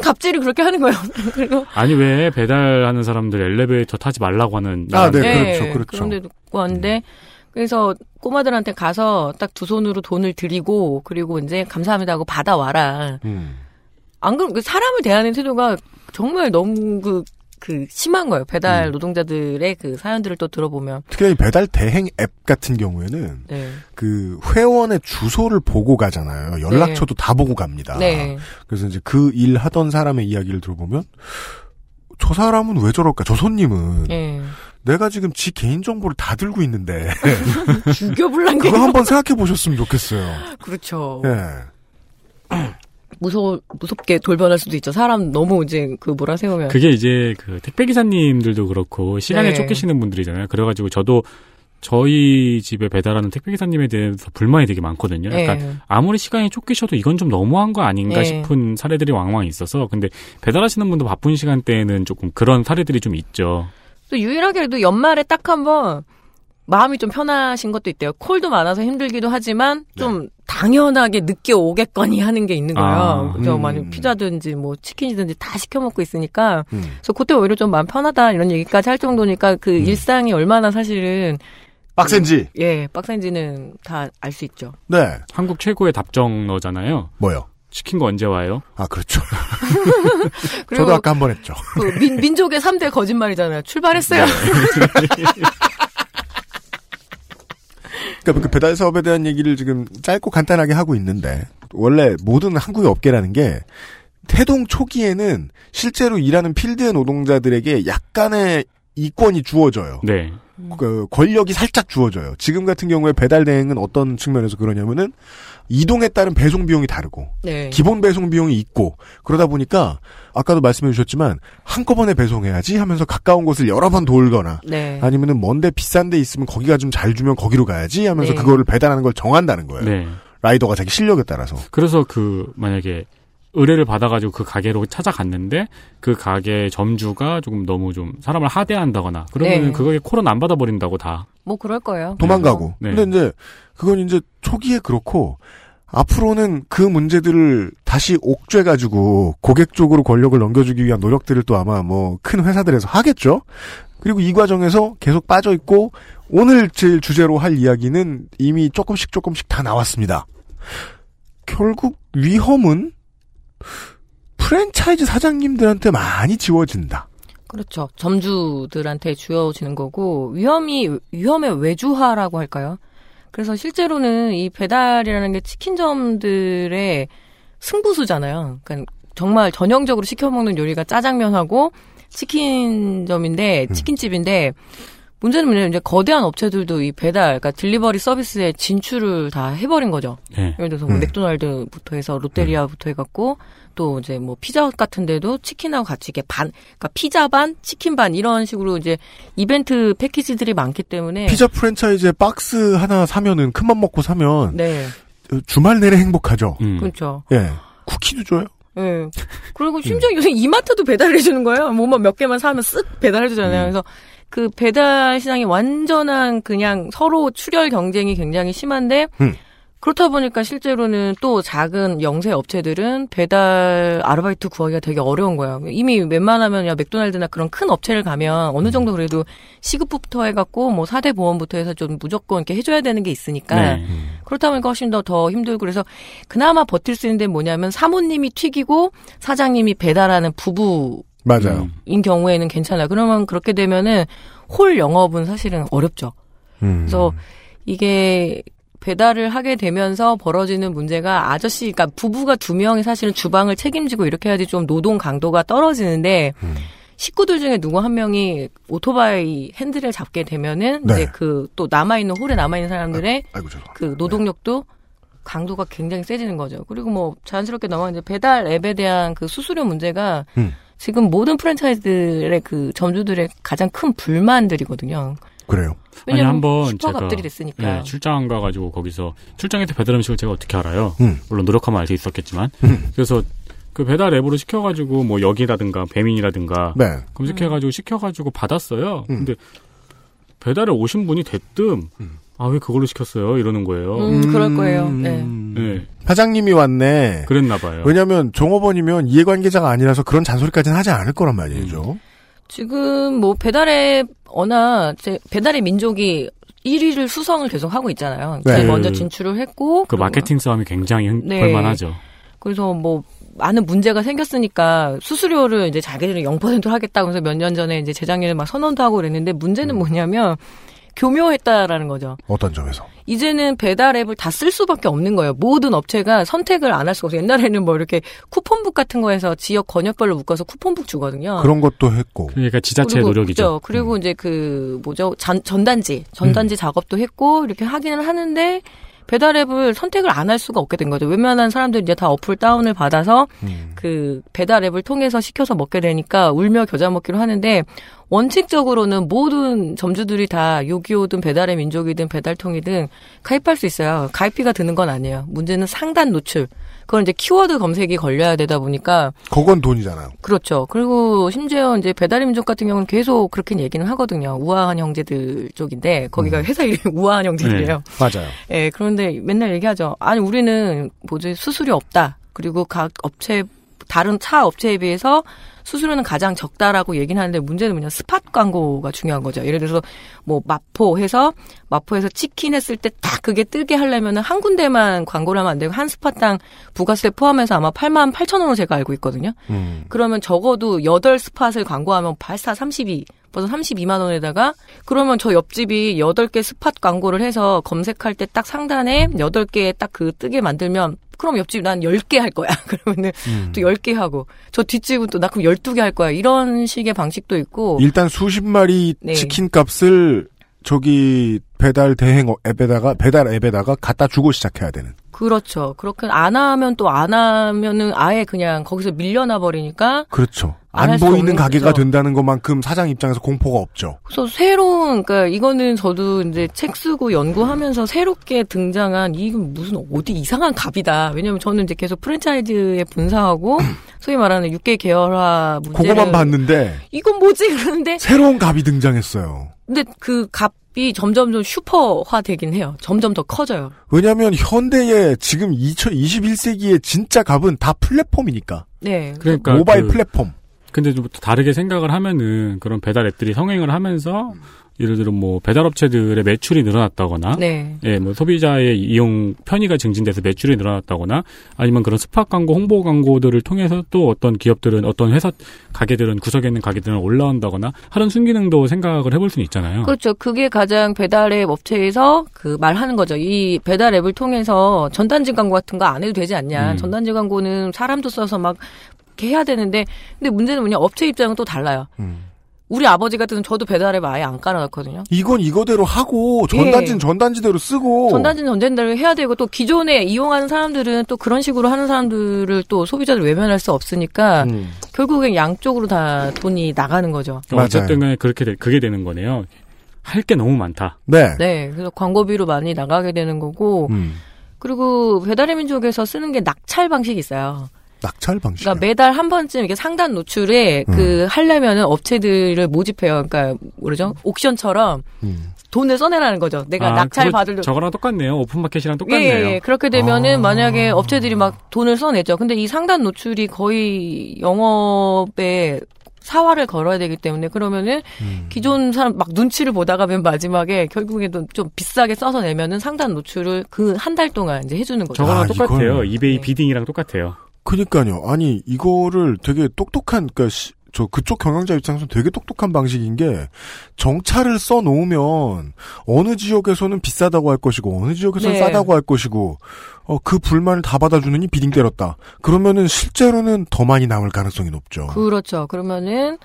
갑질을 그렇게 하는 거예요. 그리고 아니 왜 배달하는 사람들 엘리베이터 타지 말라고 하는 아, 네, 나라인데. 그렇죠, 그렇죠. 그런데 듣고 왔는데 그래서 꼬마들한테 가서 딱 두 손으로 돈을 드리고 그리고 이제 감사합니다 하고 받아와라. 음. 안 그럼 그 사람을 대하는 태도가 정말 너무 그, 그 심한 거예요. 배달 음. 노동자들의 그 사연들을 또 들어보면. 특히 이 배달 대행 앱 같은 경우에는 네. 그 회원의 주소를 보고 가잖아요. 연락처도 다 보고 갑니다. 네. 그래서 이제 그 일 하던 사람의 이야기를 들어보면 저 사람은 왜 저럴까? 저 손님은 예. 내가 지금 지 개인 정보를 다 들고 있는데 죽여불란 게. 그거 한번 생각해 보셨으면 좋겠어요. 그렇죠. 예. 무서, 무섭게 돌변할 수도 있죠. 사람 너무 이제 그 뭐라 세우면. 그게 이제 그 택배 기사님들도 그렇고 시간에 네. 쫓기시는 분들이잖아요. 그래가지고 저도 저희 집에 배달하는 택배 기사님에 대해서 불만이 되게 많거든요. 약간 예. 아무리 시간이 쫓기셔도 이건 좀 너무한 거 아닌가 네. 싶은 사례들이 왕왕 있어서 근데 배달하시는 분도 바쁜 시간대에는 조금 그런 사례들이 좀 있죠. 또 유일하게도 연말에 딱 한번 마음이 좀 편하신 것도 있대요. 콜도 많아서 힘들기도 하지만 좀 당연하게 늦게 오겠거니 하는 게 있는 거예요. 아, 그죠? 음. 만약 피자든지 뭐 치킨이든지 다 시켜 먹고 있으니까 음. 그래서 그때 오히려 좀 마음 편하다 이런 얘기까지 할 정도니까 그 일상이 얼마나 사실은 빡센지. 예 빡센지는 다 알 수 있죠. 네. 한국 최고의 답정너잖아요. 뭐요? 시킨 거 언제 와요? 아 그렇죠. 저도 아까 한 번 했죠. 그 민, 민족의 3대 거짓말이잖아요. 출발했어요. 그러니까 그 배달 사업에 대한 얘기를 지금 짧고 간단하게 하고 있는데 원래 모든 한국의 업계라는 게 태동 초기에는 실제로 일하는 필드의 노동자들에게 약간의 이권이 주어져요. 네. 그 권력이 살짝 주어져요. 지금 같은 경우에 배달 대행은 어떤 측면에서 그러냐면은 이동에 따른 배송 비용이 다르고 네. 기본 배송 비용이 있고 그러다 보니까 아까도 말씀해 주셨지만 한꺼번에 배송해야지 하면서 가까운 곳을 여러 번 돌거나 네. 아니면은 먼데 비싼 데 있으면 거기가 좀 잘 주면 거기로 가야지 하면서 네. 그거를 배달하는 걸 정한다는 거예요. 네. 라이더가 자기 실력에 따라서. 그래서 그 만약에 의뢰를 받아가지고 그 가게로 찾아갔는데 그 가게 점주가 조금 너무 좀 사람을 하대한다거나 그러면 네. 그거에 콜은 안 받아버린다고 다. 뭐 그럴 거예요. 도망가고. 네. 근데 이제 그건 이제 초기에 그렇고 앞으로는 그 문제들을 다시 옥죄가지고 고객 쪽으로 권력을 넘겨주기 위한 노력들을 또 아마 뭐 큰 회사들에서 하겠죠. 그리고 이 과정에서 계속 빠져 있고 오늘 제일 주제로 할 이야기는 이미 조금씩 조금씩 다 나왔습니다. 결국 위험은 프랜차이즈 사장님들한테 많이 지워진다. 그렇죠. 점주들한테 주어지는 거고 위험이 위험의 외주화라고 할까요? 그래서 실제로는 이 배달이라는 게 치킨점들의 승부수잖아요. 그러니까 정말 전형적으로 시켜 먹는 요리가 짜장면하고 치킨점인데 치킨집인데 문제는 뭐냐면 이제 거대한 업체들도 이 배달, 그러니까 딜리버리 서비스에 진출을 다 해버린 거죠. 네. 예를 들어서 뭐 음. 맥도날드부터 해서 롯데리아부터 해갖고 또 이제 뭐 피자 같은데도 치킨하고 같이 이게 반, 그러니까 피자 반, 치킨 반 이런 식으로 이제 이벤트 패키지들이 많기 때문에 피자 프랜차이즈에 박스 하나 사면은 큰맘 먹고 사면 네, 주말 내내 행복하죠. 음. 그렇죠. 예. 쿠키도 줘요? 예. 그리고 심지어 요새 이마트도 배달해 주는 거예요. 뭐만 몇 개만 사면 쓱 배달해 주잖아요. 음. 그래서 그 배달 시장이 완전한 그냥 서로 출혈 경쟁이 굉장히 심한데 음. 그렇다 보니까 실제로는 또 작은 영세 업체들은 배달 아르바이트 구하기가 되게 어려운 거예요. 이미 웬만하면 야 맥도날드나 그런 큰 업체를 가면 어느 정도 그래도 시급부터 해갖고 뭐 사대 보험부터 해서 좀 무조건 이렇게 해줘야 되는 게 있으니까 네. 그렇다 보니까 훨씬 더 더 힘들고 그래서 그나마 버틸 수 있는 데 뭐냐면 사모님이 튀기고 사장님이 배달하는 부부 맞아요. 인 경우에는 괜찮아요. 그러면 그렇게 되면은 홀 영업은 사실은 어렵죠. 음. 그래서 이게 배달을 하게 되면서 벌어지는 문제가 아저씨, 그러니까 부부가 두 명이 사실은 주방을 책임지고 이렇게 해야지 좀 노동 강도가 떨어지는데 음. 식구들 중에 누구 한 명이 오토바이 핸들을 잡게 되면은 네. 이제 그 또 남아 있는 홀에 남아 있는 사람들의 아이고 죄송합니다. 그 노동력도 강도가 굉장히 세지는 거죠. 그리고 뭐 자연스럽게 넘어가는 이제 배달 앱에 대한 그 수수료 문제가 음. 지금 모든 프랜차이즈들의 그 점주들의 가장 큰 불만들이거든요. 그래요. 왜냐면 한번 제가 됐으니까. 예, 출장 가가지고 거기서 출장에서 배달 음식을 제가 어떻게 알아요? 음. 물론 노력하면 알 수 있었겠지만 그래서 그 배달 앱으로 시켜가지고 뭐 역이라든가 배민이라든가 네. 검색해가지고 시켜가지고 받았어요. 음. 근데 배달에 오신 분이 대뜸 아 왜 그걸로 시켰어요? 이러는 거예요. 음, 그럴 거예요. 네. 음. 네, 사장님이 왔네. 그랬나 봐요. 왜냐하면 종업원이면 이해관계자가 아니라서 그런 잔소리까지는 하지 않을 거란 말이죠. 지금 뭐 배달의 어나 제 배달의 민족이 1위를 수성을 계속 하고 있잖아요. 네. 제일 먼저 진출을 했고 그 그리고 마케팅 싸움이 굉장히 흥- 네. 볼만하죠. 그래서 뭐 많은 문제가 생겼으니까 수수료를 이제 자기들은 0%로 하겠다고 해서 몇 년 전에 이제 재작년에 막 선언도 하고 그랬는데 음. 문제는 뭐냐면 교묘했다라는 거죠. 어떤 점에서? 이제는 배달 앱을 다 쓸 수밖에 없는 거예요. 모든 업체가 선택을 안 할 수가 없어요. 옛날에는 뭐 이렇게 쿠폰북 같은 거에서 지역 권역별로 묶어서 쿠폰북 주거든요. 그런 것도 했고. 그러니까 지자체의 그리고, 노력이죠. 그죠. 그리고 이제 그 뭐죠 전, 전단지 전단지 작업도 했고 이렇게 하기는 하는데 배달 앱을 선택을 안 할 수가 없게 된 거죠. 웬만한 사람들이 이제 다 어플 다운을 받아서 음. 그 배달 앱을 통해서 시켜서 먹게 되니까 울며 겨자 먹기로 하는데 원칙적으로는 모든 점주들이 다 요기요든 배달의 민족이든 배달통이든 가입할 수 있어요. 가입비가 드는 건 아니에요. 문제는 상단 노출. 그건 이제 키워드 검색이 걸려야 되다 보니까 그건 돈이잖아요. 그렇죠. 그리고 심지어 이제 배달의 민족 같은 경우는 계속 그렇게 얘기는 하거든요. 우아한 형제들 쪽인데 거기가 회사 이름이 우아한 형제들이에요. 맞아요. 예, 그런데 맨날 얘기하죠. 아니 우리는 뭐지 수수료 없다. 그리고 각 업체 다른 차 업체에 비해서 수수료는 가장 적다라고 얘기는 하는데 문제는 뭐냐 스팟 광고가 중요한 거죠. 예를 들어서 뭐 마포 해서 마포에서 치킨 했을 때 딱 그게 뜨게 하려면은 한 군데만 광고를 하면 안 되고 한 스팟당 부가세 포함해서 아마 8만 8천 원으로 제가 알고 있거든요. 음. 그러면 적어도 8 스팟을 광고하면 발사 32, 벌써 32만 원에다가 그러면 저 옆집이 8개 스팟 광고를 해서 검색할 때 딱 상단에 8개 딱 그 뜨게 만들면 그럼 옆집 난 10개 할 거야. 그러면은 음. 또 10개 하고 저 뒷집은 또 나 그럼 12개 할 거야. 이런 식의 방식도 있고 일단 수십 마리 네. 치킨 값을 저기 배달 대행 앱에다가 배달 앱에다가 갖다 주고 시작해야 되는. 그렇죠. 그렇게 안 하면 또 안 하면은 아예 그냥 거기서 밀려나 버리니까 그렇죠. 안수 보이는 가게가 거죠. 된다는 것만큼 사장 입장에서 공포가 없죠. 그래서 새로운 그러니까 이거는 저도 이제 책 쓰고 연구하면서 새롭게 등장한 이건 무슨 어디 이상한 갑이다. 왜냐면 저는 이제 계속 프랜차이즈에 분사하고 소위 말하는 육계 계열화 문제를 그거만 봤는데 이건 뭐지 그러는데 새로운 갑이 등장했어요. 근데 그 갑 이 점점 좀 슈퍼화 되긴 해요. 점점 더 커져요. 왜냐하면 현대의 지금 2021세기의 진짜 갑은 다 플랫폼이니까 네. 그러니까 모바일 그- 플랫폼. 근데 좀 다르게 생각을 하면은 그런 배달 앱들이 성행을 하면서 예를 들어 뭐 배달 업체들의 매출이 늘어났다거나 네. 예, 뭐 소비자의 이용 편의가 증진돼서 매출이 늘어났다거나 아니면 그런 스팟 광고, 홍보 광고들을 통해서 또 어떤 기업들은 어떤 회사 가게들은 구석에 있는 가게들은 올라온다거나 하는 순기능도 생각을 해볼 수는 있잖아요. 그렇죠. 그게 가장 배달앱 업체에서 그 말하는 거죠. 이 배달앱을 통해서 전단지 광고 같은 거 안 해도 되지 않냐. 음. 전단지 광고는 사람도 써서 막 이렇게 해야 되는데 근데 문제는 뭐냐. 업체 입장은 또 달라요. 음. 우리 아버지 같은 저도 배달앱 아예 안 깔아놨거든요. 이건 이거대로 하고 전단지는 예. 전단지대로 쓰고 전단지는 전단지대로 해야 되고 또 기존에 이용하는 사람들은 또 그런 식으로 하는 사람들을 또 소비자들 외면할 수 없으니까 음. 결국엔 양쪽으로 다 돈이 나가는 거죠. 그러니까 어쨌든 간에 그렇게 되- 그게 되는 거네요. 할 게 너무 많다. 네. 네. 그래서 광고비로 많이 나가게 되는 거고 음. 그리고 배달의 민족에서 쓰는 게 낙찰 방식이 있어요. 낙찰 방식. 그러니까 매달 한 번쯤 이렇게 상단 노출에 음. 그 하려면은 업체들을 모집해요. 그러니까 뭐죠? 옥션처럼 음. 돈을 써내라는 거죠. 내가 아, 낙찰 받을 저거랑 똑같네요. 오픈마켓이랑 예, 똑같네요. 예, 예. 그렇게 되면은 아. 만약에 업체들이 막 돈을 써내죠. 근데 이 상단 노출이 거의 영업에 사활을 걸어야 되기 때문에 그러면은 음. 기존 사람 막 눈치를 보다가 맨 마지막에 결국에도 좀 비싸게 써서 내면은 상단 노출을 그 한 달 동안 이제 해주는 거죠. 저거랑 아, 똑같아요. 이건- 이베이 네. 비딩이랑 똑같아요. 그니까요. 아니 이거를 되게 똑똑한 그러니까 시- 저 그쪽 경영자 입장에서 되게 똑똑한 방식인 게 정차를 써 놓으면 어느 지역에서는 비싸다고 할 것이고 어느 지역에서는 네. 싸다고 할 것이고 어, 그 불만을 다 받아주느니 비딩 때렸다. 그러면은 실제로는 더 많이 남을 가능성이 높죠. 그렇죠. 그러면은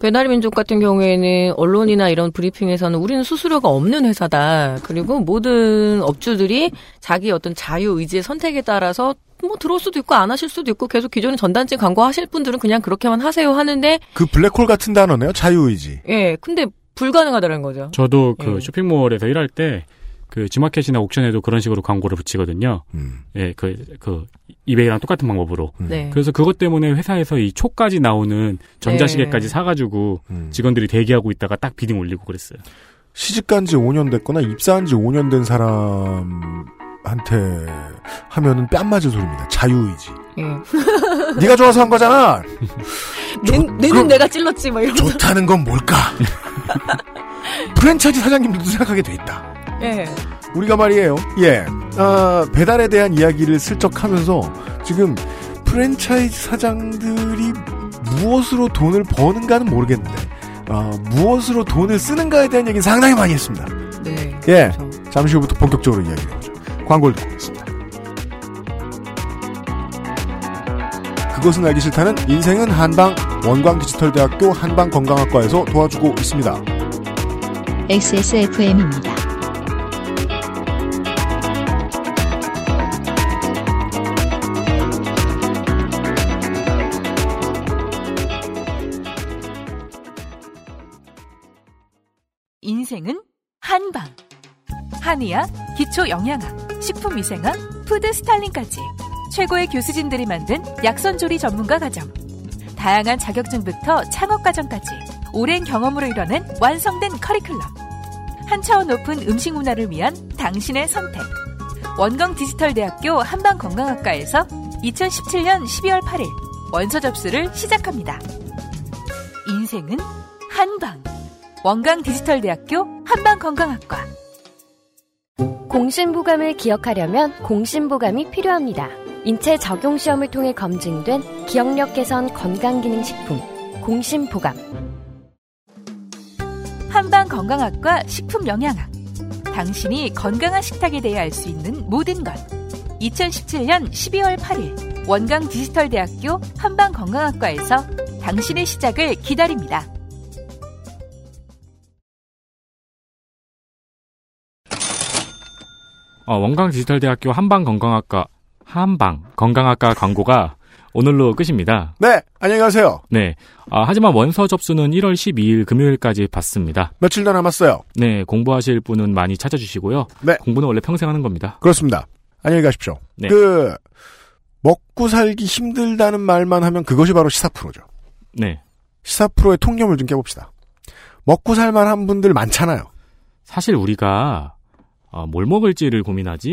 배달의 민족 같은 경우에는 언론이나 이런 브리핑에서는 우리는 수수료가 없는 회사다. 그리고 모든 업주들이 자기 어떤 자유 의지의 선택에 따라서 뭐 들어올 수도 있고 안 하실 수도 있고 계속 기존에 전단지 광고 하실 분들은 그냥 그렇게만 하세요 하는데 그 블랙홀 같은 단어네요. 자유 의지. 예 근데 불가능하다는 거죠. 저도 그 예. 쇼핑몰에서 일할 때 그 G마켓이나 옥션에도 그런 식으로 광고를 붙이거든요. 음, 예, 그, 그, 이베이랑 똑같은 방법으로. 음, 네. 그래서 그것 때문에 회사에서 이 초까지 나오는 전자시계까지 네. 사가지고 음. 직원들이 대기하고 있다가 딱 비딩 올리고 그랬어요. 시집간 지 5년 됐거나 입사한 지 5년 된 사람한테 하면은 뺨 맞을 소리입니다. 자유의지. 예. 네가 좋아서 한 거잖아. 내, 내는 그럼- 내가 찔렀지 막 이러면서. 좋다는 건 뭘까? 프랜차이즈 사장님들도 생각하게 돼 있다. 예. 우리가 말이에요. 예. 아, 배달에 대한 이야기를 슬쩍 하면서 지금 프랜차이즈 사장들이 무엇으로 돈을 버는가는 모르겠는데, 아, 무엇으로 돈을 쓰는가에 대한 얘기는 상당히 많이 했습니다. 네. 예. 그렇죠. 잠시 후부터 본격적으로 이야기해보죠. 광고를 듣고 있습니다. 그것은 알기 싫다는 인생은 한방 원광디지털대학교 한방건강학과에서 도와주고 있습니다. XSFM입니다. 한의학, 기초 영양학, 식품 위생학, 푸드 스타일링까지 최고의 교수진들이 만든 약선조리 전문가 과정. 다양한 자격증부터 창업 과정까지 오랜 경험으로 이뤄낸 완성된 커리큘럼. 한 차원 높은 음식 문화를 위한 당신의 선택. 원광 디지털대학교 한방건강학과에서 2017년 12월 8일 원서 접수를 시작합니다. 인생은 한방. 원광 디지털대학교 한방건강학과. 공신보감을 기억하려면 공신보감이 필요합니다. 인체 적용 시험을 통해 검증된 기억력 개선 건강기능식품 공신보감. 한방건강학과 식품영양학. 당신이 건강한 식탁에 대해 알 수 있는 모든 것. 2017년 12월 8일 원광 디지털대학교 한방건강학과에서 당신의 시작을 기다립니다. 어, 원광 디지털대학교 한방 건강학과, 한방 건강학과 광고가 오늘로 끝입니다. 네, 안녕히 가세요. 네. 아, 하지만 원서 접수는 1월 12일 금요일까지 받습니다. 며칠 더 남았어요. 네, 공부하실 분은 많이 찾아주시고요. 네. 공부는 원래 평생 하는 겁니다. 그렇습니다. 안녕히 가십시오. 네. 그, 먹고 살기 힘들다는 말만 하면 그것이 바로 시사 프로죠. 네. 시사 프로의 통념을 좀 깨봅시다. 먹고 살만한 분들 많잖아요. 사실 우리가 어, 뭘 먹을지를 고민하지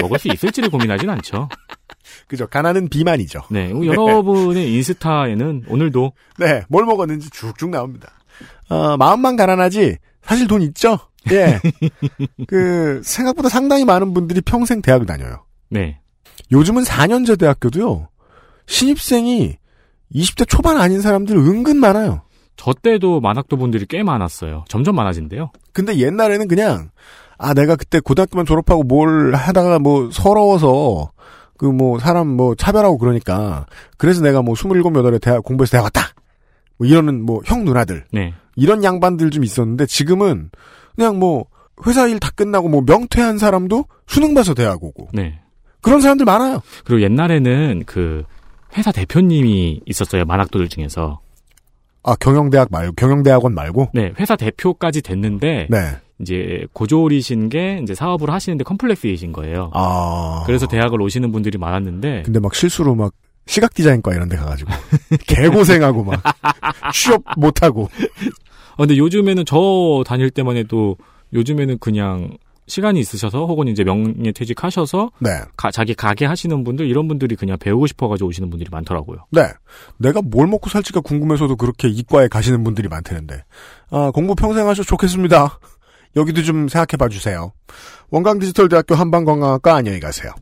먹을 수 있을지를 고민하진 않죠. 그죠? 가난은 비만이죠. 네, 여러분의 인스타에는 오늘도 네, 뭘 먹었는지 쭉쭉 나옵니다. 어, 마음만 가난하지, 사실 돈 있죠? 예. 그, 생각보다 상당히 많은 분들이 평생 대학을 다녀요. 네, 요즘은 4년제 대학교도요, 신입생이 20대 초반 아닌 사람들 은근 많아요. 저 때도 만학도 분들이 꽤 많았어요. 점점 많아진대요. 근데 옛날에는 그냥, 아, 내가 그때 고등학교만 졸업하고 뭘 하다가 뭐 서러워서, 그 뭐 사람 뭐 차별하고 그러니까, 그래서 내가 뭐 27, 8에 대학, 공부해서 대학 왔다! 뭐 이러는 뭐 형 누나들. 네, 이런 양반들 좀 있었는데 지금은 그냥 뭐 회사 일 다 끝나고 뭐 명퇴한 사람도 수능 봐서 대학 오고 네. 그런 사람들 많아요. 그리고 옛날에는 그 회사 대표님이 있었어요. 만학도들 중에서. 아 경영대학 말고 경영대학원 말고. 네, 회사 대표까지 됐는데 네. 이제 고졸이신 게 이제 사업을 하시는데 컴플렉스이신 거예요. 아 그래서 대학을 오시는 분들이 많았는데 근데 막 실수로 막 시각 디자인과 이런 데 가가지고 개고생하고 막 취업 못하고 어, 근데 요즘에는 저 다닐 때만 해도 요즘에는 그냥 시간이 있으셔서 혹은 이제 명예 퇴직하셔서 네. 가- 자기 가게 하시는 분들 이런 분들이 그냥 배우고 싶어가지고 오시는 분들이 많더라고요. 네. 내가 뭘 먹고 살지가 궁금해서도 그렇게 이과에 가시는 분들이 많다는데. 아, 공부 평생 하셔도 좋겠습니다. 여기도 좀 생각해 봐 주세요. 원광 디지털 대학교 한방관광학과 안녕히 가세요.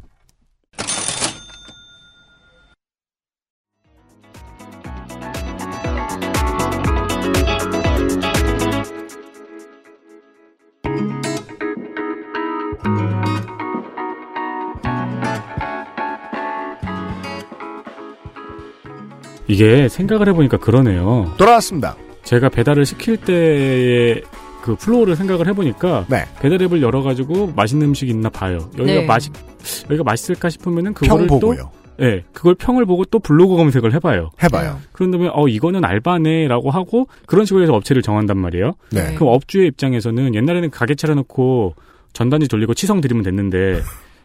이게 생각을 해보니까 그러네요. 돌아왔습니다. 제가 배달을 시킬 때의 그 flow를 생각을 해보니까 네. 배달 앱을 열어가지고 맛있는 음식 있나 봐요. 여기가 네. 맛이 여기가 맛있을까 싶으면은 평 그거를 또 보고요. 예, 그걸 평을 보고 또 블로그 검색을 해봐요. 해봐요. 그런 다음에 어 이거는 알바네라고 하고 그런 식으로 해서 업체를 정한단 말이에요. 네. 그럼 업주의 입장에서는 옛날에는 가게 차려놓고 전단지 돌리고 치성 드리면 됐는데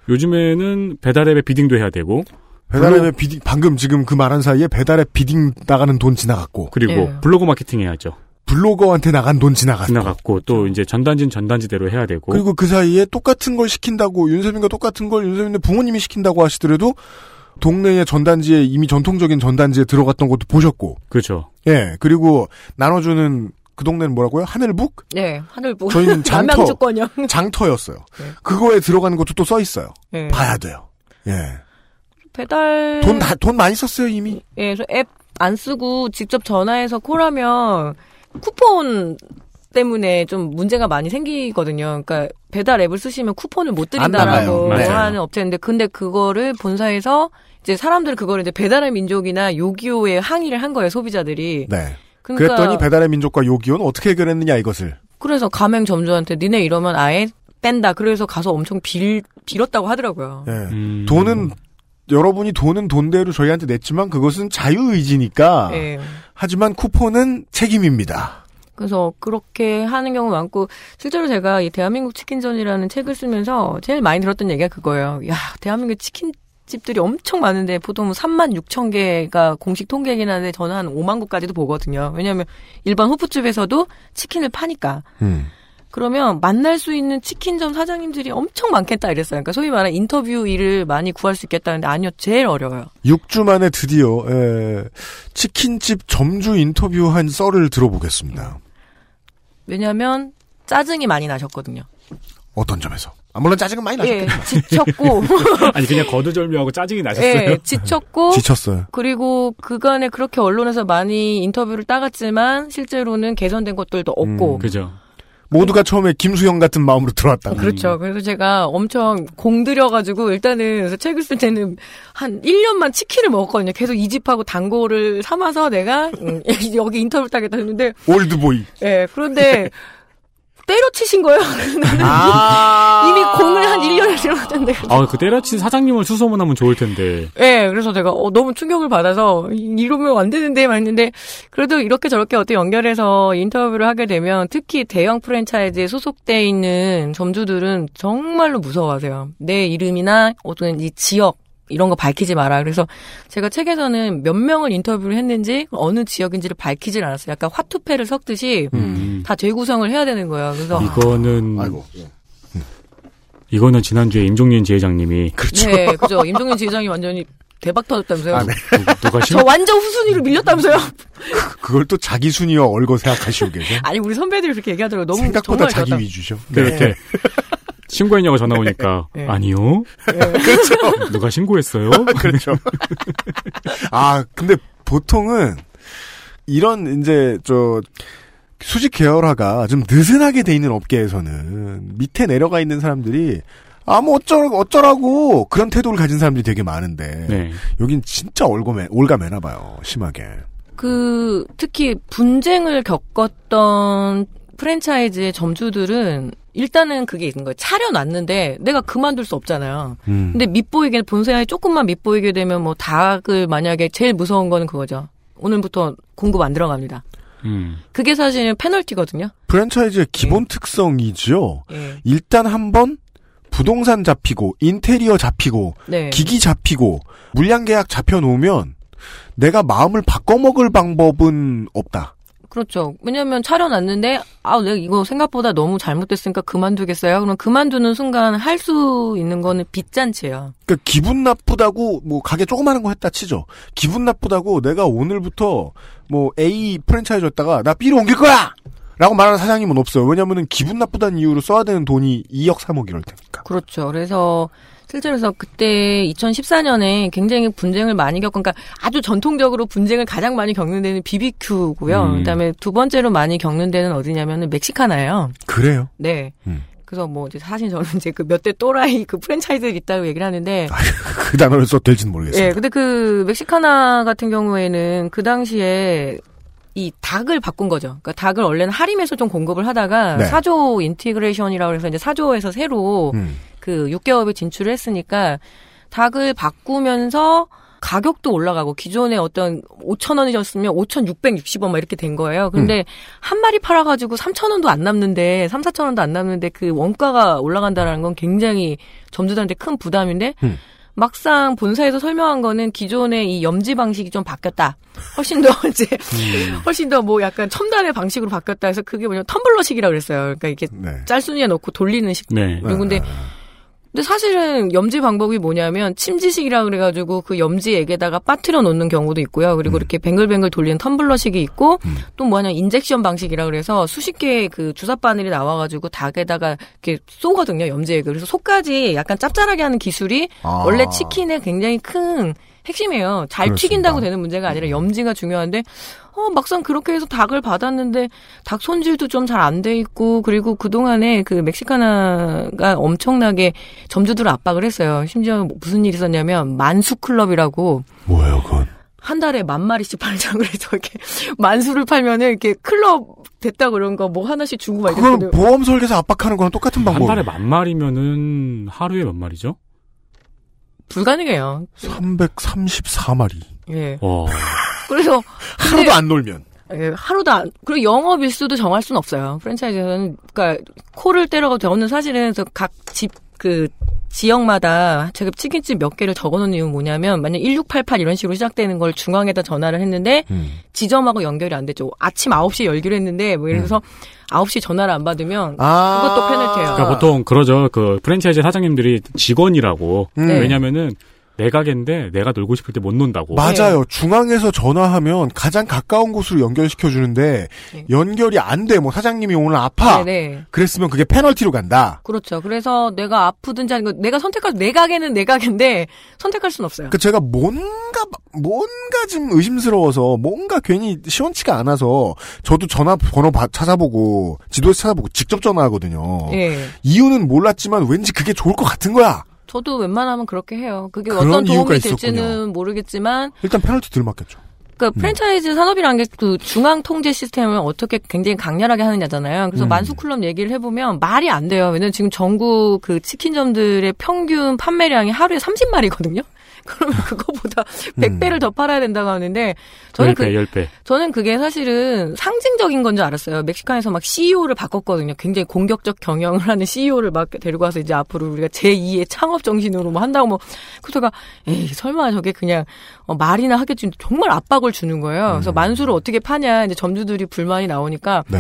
요즘에는 배달앱에 bidding도 해야 되고 배달앱에 bidding, 방금 지금 그 말한 사이에 배달앱 bidding 나가는 돈 지나갔고, 그리고 예. 블로그 마케팅 해야죠. 블로거한테 나간 돈 지나갔고, 지나갔고 또 이제 전단지는 전단지대로 해야 되고 그리고 그 사이에 똑같은 걸 시킨다고, 윤세민과 똑같은 걸 윤세민의 부모님이 시킨다고 하시더라도, 동네의 전단지에 이미 전통적인 전단지에 들어갔던 것도 보셨고, 그렇죠. 예, 그리고 나눠주는 그 동네는 뭐라고요? 하늘북? 네, 하늘보. 저희는 장터. 장터였어요. 네. 그거에 들어가는 것도 또 써 있어요. 네. 봐야 돼요. 예. 배달. 돈 다, 돈 많이 썼어요, 이미. 예, 그래서 앱안 쓰고 직접 전화해서 콜하면 쿠폰 때문에 좀 문제가 많이 생기거든요. 그러니까 배달 앱을 쓰시면 쿠폰을 못. 드린다라고. 하는 업체인데 근데 그거를 본사에서 이제 사람들 그거를 이제 배달의 민족이나 요기요에 항의를 한 거예요, 소비자들이. 네. 그러니까 그랬더니 배달의 민족과 요기요는 어떻게 해결했느냐, 이것을. 그래서 가맹 점주한테 니네 이러면 아예 뺀다. 그래서 가서 엄청 빌 빌었다고 하더라고요. 예. 음. 돈은 여러분이 돈은 돈대로 저희한테 냈지만 그것은 자유의지니까. 예. 하지만 쿠폰은 책임입니다. 그래서 그렇게 하는 경우 많고 실제로 제가 이 대한민국 치킨전이라는 책을 쓰면서 제일 많이 들었던 얘기가 그거예요. 야, 대한민국 치킨 집들이 엄청 많은데 보통 3만 6천 개가 공식 통계이긴 한데 저는 한 5만 곳까지도 보거든요. 왜냐하면 일반 호프집에서도 치킨을 파니까. 음. 그러면 만날 수 있는 치킨점 사장님들이 엄청 많겠다 이랬어요. 그러니까 소위 말하는 인터뷰 일을 많이 구할 수 있겠다는데 아니요, 제일 어려워요. 6주 만에 드디어 에, 치킨집 점주 인터뷰한 썰을 들어보겠습니다. 왜냐하면 짜증이 많이 나셨거든요. 어떤 점에서? 아, 물론 짜증은 많이 예, 나셨겠죠. 지쳤고, 아니 그냥 거두절미하고 짜증이 나셨어요. 예, 지쳤고, 지쳤어요. 그리고 그간에 그렇게 언론에서 많이 인터뷰를 따갔지만 실제로는 개선된 것들도 없고. 음, 그죠. 모두가 처음에 김수영 같은 마음으로 들어왔다. 그렇죠. 그래서 제가 엄청 공들여가지고 일단은 그래서 책을 쓸 때는 한 1년만 치킨을 먹었거든요. 계속 이 집하고 단골을 삼아서 내가 음, 여기 인터뷰 따겠다 했는데 올드보이. 예, 그런데 때려치신 거예요. 아. 이미 공을 한 1년을 들었는데. 아 그 때려친 사장님을 수소문하면 좋을 텐데. 예, 그래서 제가 어, 너무 충격을 받아서 이- 이러면 안 되는데 막 했는데 그래도 이렇게 저렇게 어떻게 연결해서 인터뷰를 하게 되면 특히 대형 프랜차이즈에 소속돼 있는 점주들은 정말로 무서워하세요. 내 이름이나 어떤 이 지역 이런 거 밝히지 마라. 그래서 제가 책에서는 몇 명을 인터뷰를 했는지 어느 지역인지를 밝히질 않았어요. 약간 화투패를 섞듯이 음. 다 재구성을 해야 되는 거예요. 그래서 이거는 아이고. 이거는 지난주에 임종윤 지회장님이 그렇죠. 네, 그죠. 임종윤 지회장이 완전히 대박 터졌다면서요. 아, 네. 누- 누가 심 저 완전 후순위로 밀렸다면서요. 그걸 또 자기 순위와 얼거 생각하시고 계세요? 아니 우리 선배들이 그렇게 얘기하더라고요. 너무 생각보다 정말 자기 좋았다. 위주셔. 그렇게 신고했냐고 전화 오니까 네. 아니요. 그렇죠. 누가 신고했어요? 그렇죠. 아, 근데 보통은 이런 이제 저 수직 계열화가 좀 느슨하게 돼 있는 업계에서는 밑에 내려가 있는 사람들이 아, 뭐 어쩌라고, 어쩌라고 그런 태도를 가진 사람들이 되게 많은데 네. 여긴 진짜 올가매, 올가매나 봐요. 심하게. 그 특히 분쟁을 겪었던 프랜차이즈의 점주들은 일단은 그게 있는 거예요. 차려놨는데 내가 그만둘 수 없잖아요. 음. 근데 밑보이게 본사에 조금만 밑보이게 되면 뭐 닭을 만약에 제일 무서운 거는 그거죠. 오늘부터 공급 안 들어갑니다. 음. 그게 사실 페널티거든요. 프랜차이즈의 기본 네. 특성이죠. 예. 일단 한번 부동산 잡히고 인테리어 잡히고 네. 기기 잡히고 물량 계약 잡혀 놓으면 내가 마음을 바꿔 먹을 방법은 없다. 그렇죠. 왜냐하면 차려놨는데 아 내가 이거 생각보다 너무 잘못됐으니까 그만두겠어요. 그럼 그만두는 순간 할 수 있는 거는 빚잔치예요. 그러니까 기분 나쁘다고 뭐 가게 조그마한 거 했다 치죠. 기분 나쁘다고 내가 오늘부터 뭐 A 프랜차이즈였다가 나 B로 옮길 거야. 라고 말하는 사장님은 없어요. 왜냐면은 기분 나쁘다는 이유로 써야 되는 돈이 2억 3억 이럴 테니까. 그렇죠. 그래서 실제로 서 그때 2014년에 굉장히 분쟁을 많이 겪은 그러니까 아주 전통적으로 분쟁을 가장 많이 겪는 데는 BBQ고요. 음. 그다음에 두 번째로 많이 겪는 데는 어디냐면은 멕시카나예요. 그래요. 네. 음. 그래서 뭐 이제 사실 저는 이제 그 몇 대 또라이 그 프랜차이즈들 있다고 얘기를 하는데 그 단어를 써도 될지는 모르겠습니다. 예, 근데 그 멕시카나 같은 경우에는 그 당시에 이 닭을 바꾼 거죠. 그러니까 닭을 원래는 하림에서 좀 공급을 하다가 네. 사조 인티그레이션이라고 해서 이제 사조에서 새로 음. 그 6개월에 진출을 했으니까 닭을 바꾸면서 가격도 올라가고 기존에 어떤 5천 원이었으면 5,660원 막 이렇게 된 거예요. 근데 한 마리 팔아 가지고 3천 원도 안 남는데 3, 4천 원도 안 남는데 그 원가가 올라간다는 건 굉장히 점주들한테 큰 부담인데 음. 막상 본사에서 설명한 거는 기존의 이 염지 방식이 좀 바뀌었다. 훨씬 더 이제 훨씬 더 뭐 약간 첨단의 방식으로 바뀌었다 해서 그게 뭐냐면 텀블러식이라고 그랬어요. 그러니까 이게 네. 짤순이에 넣고 돌리는 식 네. 그리고 근데 근데 사실은 염지 방법이 뭐냐면 침지식이라 그래가지고 그 염지액에다가 빠뜨려 놓는 경우도 있고요. 그리고 이렇게 뱅글뱅글 돌리는 텀블러식이 있고 또 뭐냐 인젝션 방식이라 그래서 수십 개의 그 주사 바늘이 나와가지고 닭에다가 이렇게 쏘거든요 염지액을. 그래서 속까지 약간 짭짤하게 하는 기술이 아. 원래 치킨의 굉장히 큰 핵심이에요. 잘 그렇습니다. 튀긴다고 되는 문제가 아니라 염지가 중요한데 어, 막상 그렇게 해서 닭을 받았는데 닭 손질도 좀 잘 안 돼 있고 그리고 그동안에 그 멕시카나가 엄청나게 점주들을 압박을 했어요. 심지어 무슨 일이 있었냐면 만수 클럽이라고 뭐예요, 그건? 한 달에 만 마리씩 팔자고 그래서 이렇게 만수를 팔면은 이렇게 클럽 됐다 그런 거 뭐 하나씩 주고 막 이랬거든요. 보험 설계사 압박하는 거랑 똑같은 한 방법. 달에 만 마리면은 하루에 몇 마리죠? 불가능해요. 334마리. 예. 와. 그래서 하루도 안 놀면. 예, 하루도 안, 그리고 영업 일수도 정할 수는 없어요. 프랜차이즈는. 그러니까, 코를 때려가지고, 저는 사실은 각 집, 그, 지역마다 제가 치킨집 몇 개를 적어 놓은 이유는 뭐냐면, 만약 1688 이런 식으로 시작되는 걸 중앙에다 전화를 했는데, 음. 지점하고 연결이 안 됐죠. 아침 9시에 열기로 했는데, 뭐, 예를 들어서 9시 전화를 안 받으면, 아. 그것도 페널티예요. 그러니까 보통 그러죠. 그 프랜차이즈 사장님들이 직원이라고. 음. 네. 왜냐면은 내 가게인데 내가 놀고 싶을 때 못 논다고. 맞아요. 중앙에서 전화하면 가장 가까운 곳으로 연결시켜 주는데 네. 연결이 안 돼. 뭐 사장님이 오늘 아파. 네네. 그랬으면 그게 페널티로 간다. 그렇죠. 그래서 내가 아프든지 아니고, 내가 선택할, 내 가게는 내 가게인데, 선택할 수는 없어요. 그 제가 뭔가 뭔가 좀 의심스러워서 뭔가 괜히 시원치가 않아서 저도 전화 번호 바- 찾아보고 지도에서 찾아보고 직접 전화하거든요. 예. 이유는 몰랐지만 왠지 그게 좋을 것 같은 거야. 저도 웬만하면 그렇게 해요. 그게 어떤 도움이 있었군요. 될지는 모르겠지만, 일단 페널티 들 맞겠죠. 그러니까 프랜차이즈 산업이라는 게 그 중앙 통제 시스템을 어떻게 굉장히 강렬하게 하느냐잖아요. 그래서 음. 만수클럽 얘기를 해보면 말이 안 돼요. 왜냐면 지금 전국 그 치킨점들의 평균 판매량이 하루에 30마리거든요. 그러면 그거보다 100배를 더 팔아야 된다고 하는데 저는 10배, 그 10배. 저는 그게 사실은 상징적인 건 줄 알았어요. 멕시칸에서 막 CEO를 바꿨거든요. 굉장히 공격적 경영을 하는 CEO를 막 데리고 와서 이제 앞으로 우리가 제2의 창업 정신으로 뭐 한다고 뭐 그래서 제가 에이 설마 저게 그냥 어, 말이나 하겠지 정말 압박을 주는 거예요. 그래서 만수를 어떻게 파냐 이제 점주들이 불만이 나오니까 네.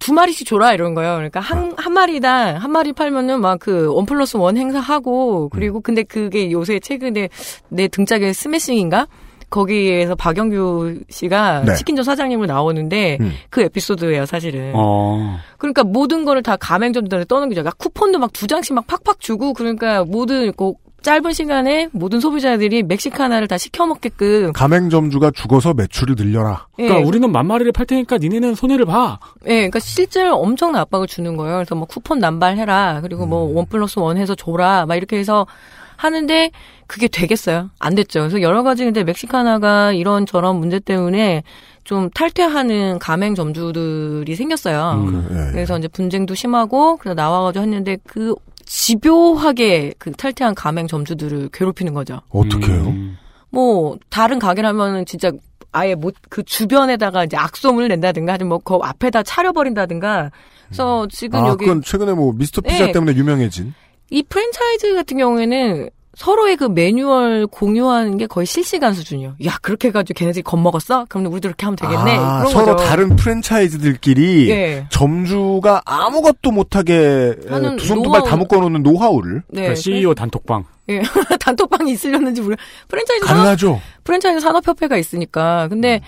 두 마리씩 줘라 이런 거예요. 그러니까 한, 한 마리당 한 마리 팔면은 막 그 원 플러스 원 행사하고 그리고 근데 그게 요새 최근에 내 등짝에 스매싱인가? 거기에서 박영규 씨가 네. 치킨점 사장님으로 나오는데 음. 그 에피소드예요, 사실은. 어. 그러니까 모든 거를 다 가맹점들한테 떠넘기죠. 막 쿠폰도 막 두 장씩 막 팍팍 주고 그러니까 모든 그 짧은 시간에 모든 소비자들이 멕시카나를 다 시켜 먹게끔 가맹점주가 죽어서 매출을 늘려라. 그러니까 예, 우리는 만 마리를 팔 테니까 니네는 손해를 봐. 예, 그러니까 실제로 엄청난 압박을 주는 거예요. 그래서 뭐 쿠폰 남발해라. 그리고 뭐원 플러스 원 해서 줘라. 막 이렇게 해서 하는데 그게 되겠어요? 안 됐죠. 그래서 여러 가지 근데 멕시카나가 이런 저런 문제 때문에 좀 탈퇴하는 가맹 점주들이 생겼어요. 음. 예. 그래서 이제 분쟁도 심하고 그래서 나와가지고 했는데 그 집요하게 그 탈퇴한 가맹 점주들을 괴롭히는 거죠. 어떻게요? 음. 뭐 다른 가게라면은 진짜 아예 뭐그 주변에다가 이제 악소문을 낸다든가 아니면 뭐그 앞에다 차려버린다든가 그래서 지금 아, 여기 그건 최근에 뭐 미스터 피자 네. 때문에 유명해진. 이 프랜차이즈 같은 경우에는 서로의 그 매뉴얼 공유하는 게 거의 실시간 수준이요. 야 그렇게 해가지고 걔네들이 겁먹었어? 그럼 우리도 이렇게 하면 되겠네. 아, 그런 서로 거죠. 다른 프랜차이즈들끼리 예. 점주가 아무것도 못하게 두 손두발 다. 묶어놓는 노하우를 네. 그러니까 CEO 단톡방. 예. 단톡방이 있으려는지 모르. 프랜차이즈 산업, 가능하죠. 프랜차이즈 산업협회가 있으니까. 근데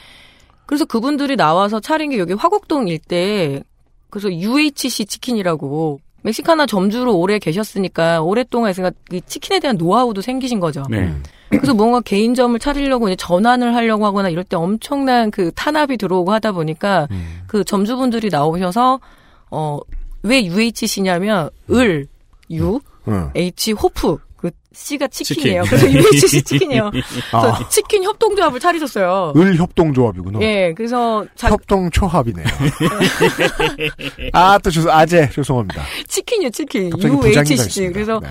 그래서 그분들이 나와서 차린 게 여기 화곡동 일대 그래서 UHC 치킨이라고 멕시카나 점주로 오래 계셨으니까 오랫동안 있으니까 이 치킨에 대한 노하우도 생기신 거죠. 네. 그래서 뭔가 개인점을 차리려고 이제 전환을 하려고 하거나 이럴 때 엄청난 그 탄압이 들어오고 하다 보니까 음. 그 점주분들이 나오셔서 어 왜 UHC냐면 을, 유, 응. H 호프. 그 C가 치킨이에요. 치킨. 그래서 UHC 치킨이에요. 그래서 아, 치킨 협동조합을 차리셨어요. 을 협동조합이구나. 예, 그래서 자, 협동초합이네요. 아, 또 죄송, 아재, 죄송합니다. 치킨이요, 치킨. UHC. 그래서 네.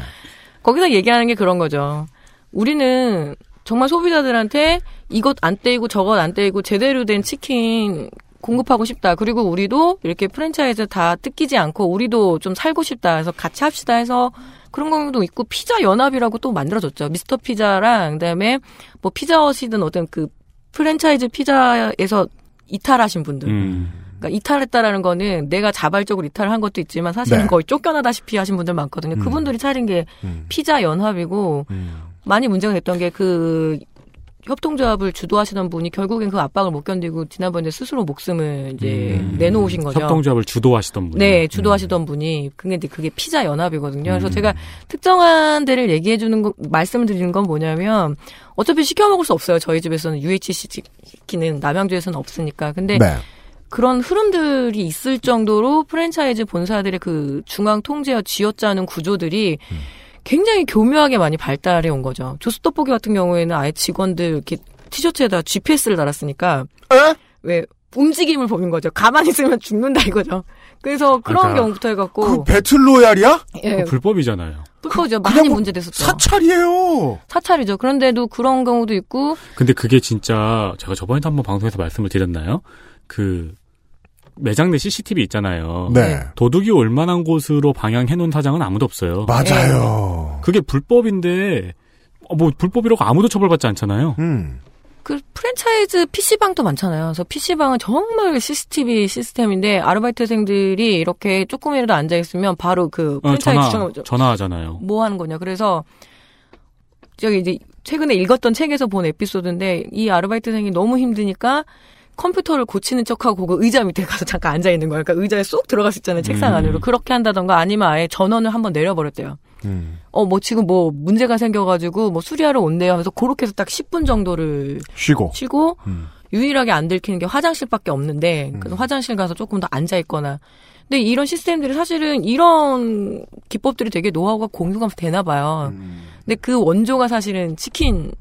거기서 얘기하는 게 그런 거죠. 우리는 정말 소비자들한테 이것 안 떼이고 저것 안 떼이고 제대로 된 치킨 공급하고 싶다. 그리고 우리도 이렇게 프랜차이즈 다 뜯기지 않고 우리도 좀 살고 싶다. 해서 같이 합시다 해서 그런 경우도 있고 피자 연합이라고 또 만들어졌죠. 미스터 피자랑 그다음에 뭐 피자헛이든 어떤 그 프랜차이즈 피자에서 이탈하신 분들. 음. 그러니까 이탈했다라는 거는 내가 자발적으로 이탈을 한 것도 있지만 사실은 네. 거의 쫓겨나다시피 하신 분들 많거든요. 음. 그분들이 차린 게 음. 피자 연합이고 음. 많이 문제가 됐던 게 그 협동조합을 주도하시던 분이 결국엔 그 압박을 못 견디고 지난번에 스스로 목숨을 이제 음. 내놓으신 거죠. 협동조합을 주도하시던 분. 네, 주도하시던 분이 그게 이제 그게 피자 연합이거든요. 그래서 음. 제가 특정한 데를 얘기해 주는 거 말씀을 드리는 건 뭐냐면 어차피 시켜 먹을 수 없어요. 저희 집에서는 UHC 치킨은 남양주에서는 없으니까. 근데 네. 그런 흐름들이 있을 정도로 프랜차이즈 본사들의 그 중앙 통제와 쥐어짜는 구조들이 굉장히 교묘하게 많이 발달해 온 거죠. 조스 떡볶이 같은 경우에는 아예 직원들 이렇게 티셔츠에다 GPS를 달았으니까 에? 왜 움직임을 보는 거죠. 가만히 있으면 죽는다 이거죠. 그래서 그런 그러니까 경우부터 그 해갖고 배틀로얄이야? 예, 불법이잖아요. 불법이죠. 그냥 많이 뭐 문제됐었죠. 사찰이에요. 사찰이죠. 그런데도 그런 경우도 있고 근데 그게 진짜 제가 저번에도 한번 방송에서 말씀을 드렸나요? 그 매장 내 CCTV 있잖아요. 네. 도둑이 올 만한 곳으로 방향해 놓은 사장은 아무도 없어요. 맞아요. 그게 불법인데 어, 뭐 불법이라고 아무도 처벌받지 않잖아요. 음. 그 프랜차이즈 PC방도 많잖아요. 그래서 PC방은 정말 CCTV 시스템인데 아르바이트생들이 이렇게 조금이라도 앉아 있으면 바로 그 어, 프랜차이즈 전화 주장 전화 하잖아요. 뭐 하는 거냐. 그래서 저기 이제 최근에 읽었던 책에서 본 에피소드인데 이 아르바이트생이 너무 힘드니까 컴퓨터를 고치는 척하고 그 의자 밑에 가서 잠깐 앉아 있는 거예요. 그러니까 의자에 쏙 들어갈 수 있잖아요. 책상 음. 안으로. 그렇게 한다던가 아니면 아예 전원을 한번 내려버렸대요. 음. 어, 뭐 지금 뭐 문제가 생겨가지고 뭐 수리하러 온대요 하면서 그렇게 해서 딱 10분 정도를 쉬고. 쉬고 음. 유일하게 안 들키는 게 화장실밖에 없는데 그래서 화장실 가서 조금 더 앉아 있거나 근데 이런 시스템들이 사실은 이런 기법들이 되게 노하우가 공유가 되나 봐요. 음. 근데 그 원조가 사실은 치킨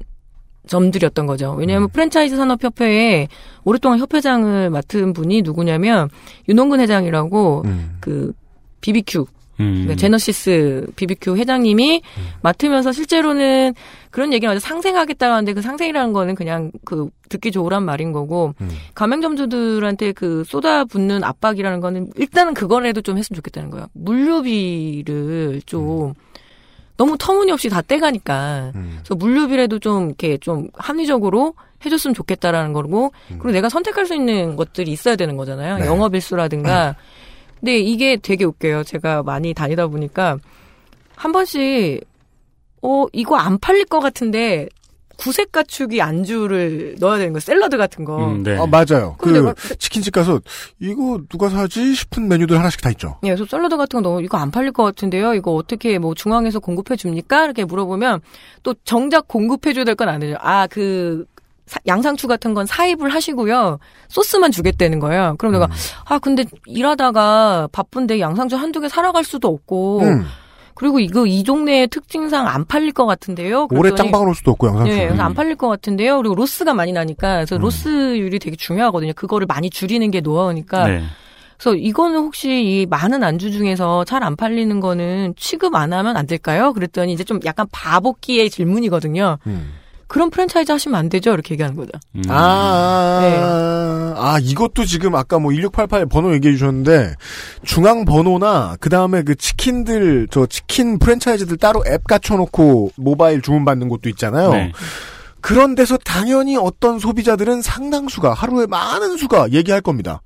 점들이었던 거죠. 왜냐하면 프랜차이즈 산업협회에 오랫동안 협회장을 맡은 분이 누구냐면 윤홍근 회장이라고 음. 그 BBQ 음. 그러니까 제너시스 BBQ 회장님이 맡으면서 실제로는 그런 얘기를 하죠. 상생하겠다고 하는데 그 상생이라는 거는 그냥 그 듣기 좋으란 말인 거고 음. 가맹점주들한테 그 쏟아붓는 압박이라는 거는 일단은 그거라도 좀 했으면 좋겠다는 거예요. 물류비를 좀 너무 터무니없이 다 떼가니까 음. 그래서 물류비라도 좀 이렇게 좀 합리적으로 해줬으면 좋겠다라는 거고 그리고 내가 선택할 수 있는 것들이 있어야 되는 거잖아요. 네. 영업일수라든가. 근데 이게 되게 웃겨요. 제가 많이 다니다 보니까 한 번씩 어 이거 안 팔릴 것 같은데 구색 가축이 안주를 넣어야 되는 거 샐러드 같은 거. 음, 네. 아, 맞아요. 그, 막- 치킨집 가서, 이거 누가 사지? 싶은 메뉴들 하나씩 다 있죠. 예, 그래서 샐러드 같은 거 너무 이거 안 팔릴 것 같은데요. 이거 어떻게 뭐 중앙에서 공급해 줍니까? 이렇게 물어보면 또 정작 공급해 줘야 될 건 아니죠. 아, 그 사- 양상추 같은 건 사입을 하시고요. 소스만 주겠다는 거예요. 그럼 내가 아, 근데 일하다가 바쁜데 양상추 한두 개 살아갈 수도 없고 음. 그리고 이거 이 동네의 특징상 안 팔릴 것 같은데요. 그랬더니 짱박을 올 수도 없고, 양상추. 네, 그래서 안 팔릴 것 같은데요. 그리고 로스가 많이 나니까 그래서 음. 로스율이 되게 중요하거든요. 그거를 많이 줄이는 게 노하우니까 네. 그래서 이거는 혹시 이 많은 안주 중에서 잘 안 팔리는 거는 취급 안 하면 안 될까요? 그랬더니 이제 좀 약간 바보끼의 질문이거든요. 음. 그럼 프랜차이즈 하시면 안 되죠? 이렇게 얘기하는 거죠. 음. 아, 네. 아, 이것도 지금 아까 뭐 1688 번호 얘기해 주셨는데, 중앙 번호나, 그 다음에 그 치킨들, 저 치킨 프랜차이즈들 따로 앱 갖춰놓고 모바일 주문받는 곳도 있잖아요. 네. 그런 데서 당연히 어떤 소비자들은 상당수가, 하루에 많은 수가 얘기할 겁니다.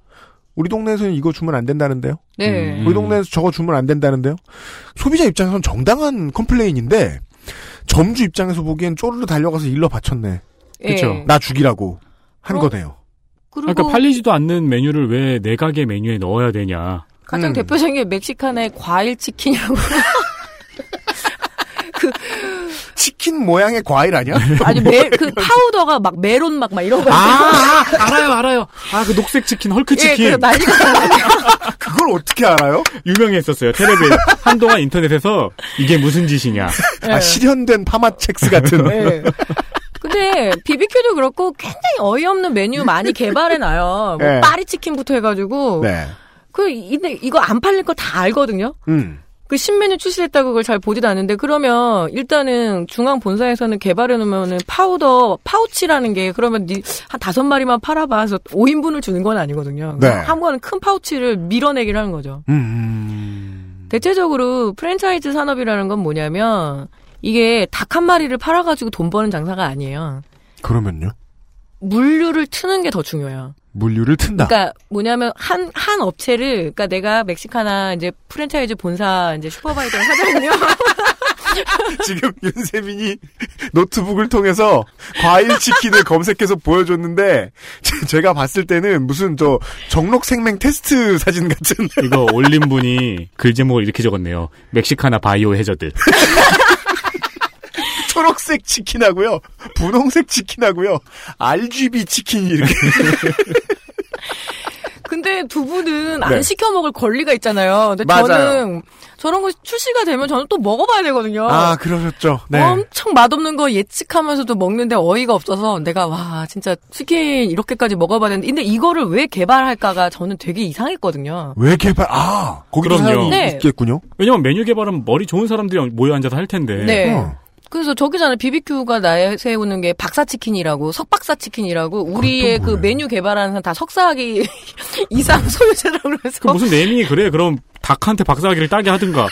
우리 동네에서는 이거 주문 안 된다는데요? 네. 음. 우리 동네에서 저거 주문 안 된다는데요? 소비자 입장에서는 정당한 complain인데, 점주 입장에서 보기엔 쪼르르 달려가서 일러 바쳤네. 그쵸. 예. 나 죽이라고 한 어? 거네요. 그러니까 팔리지도 않는 메뉴를 왜 내 가게 메뉴에 넣어야 되냐. 가장 음. 대표적인 게 멕시칸의 과일 치킨이라고. 치킨 모양의 과일 아니야? 아니 메, 그 파우더가 막 메론 막, 막 이런 거. 아, 아, 알아요, 알아요. 아, 그 녹색 치킨, 헐크 예, 치킨. 그래서 난리가 그걸 어떻게 알아요? 유명했었어요. 텔레비 한동안 인터넷에서 이게 무슨 짓이냐. 아, 실현된 파맛 첵스 같은. 예. 근데 BBQ도 그렇고 굉장히 어이없는 메뉴 많이 개발해 놔요. 뭐 네. 파리 치킨부터 해가지고. 네. 그 근데 이거 안 팔릴 거다 알거든요. 음. 그 신메뉴 출시됐다고 그걸 잘 보지도 않는데 그러면 일단은 중앙 본사에서는 개발해 놓으면은 파우더 파우치라는 게 그러면 니한 다섯 마리만 팔아봐 해서 5인분을 주는 건 아니거든요. 네. 한 번은 큰 파우치를 밀어내기를 하는 거죠. 음. 대체적으로 프랜차이즈 산업이라는 건 뭐냐면 이게 닭 한 마리를 팔아가지고 돈 버는 장사가 아니에요. 그러면요? 물류를 트는 게 더 중요해요. 물류를 튼다. 그러니까 뭐냐면 한 한 업체를 그러니까 내가 멕시카나 이제 프랜차이즈 본사 이제 supervisor 하잖아요. 지금 윤세민이 노트북을 통해서 과일 치킨을 검색해서 보여줬는데 제- 제가 봤을 때는 무슨 저 적록 색맹 테스트 사진 같은 이거 올린 분이 글 제목을 이렇게 적었네요. 멕시카나 biohazard. 초록색 치킨하고요, 분홍색 치킨하고요, RGB 치킨이 이렇게 근데 두 분은 네. 안 시켜 먹을 권리가 있잖아요. 근데 맞아요. 저는 저런 거 출시가 되면 저는 또 먹어봐야 되거든요. 아 그러셨죠. 네. 엄청 맛없는 거 예측하면서도 먹는데 어이가 없어서 내가 와 진짜 치킨 이렇게까지 먹어봐야 되는데 근데 이거를 왜 개발할까가 저는 되게 이상했거든요. 왜 개발? 아 거기도 그럼요. 네. 있겠군요. 왜냐면 메뉴 개발은 머리 좋은 사람들이 모여 앉아서 할 텐데. 네. 어. 그래서 저기잖아요. BBQ가 내세우는 게 박사치킨이라고 석박사치킨이라고 우리의 그? 메뉴 개발하는 사람 다 석사학위 이상 소유자라고 그래서 그 무슨 네이밍이 그래? 그럼 닭한테 박사학위를 따게 하든가.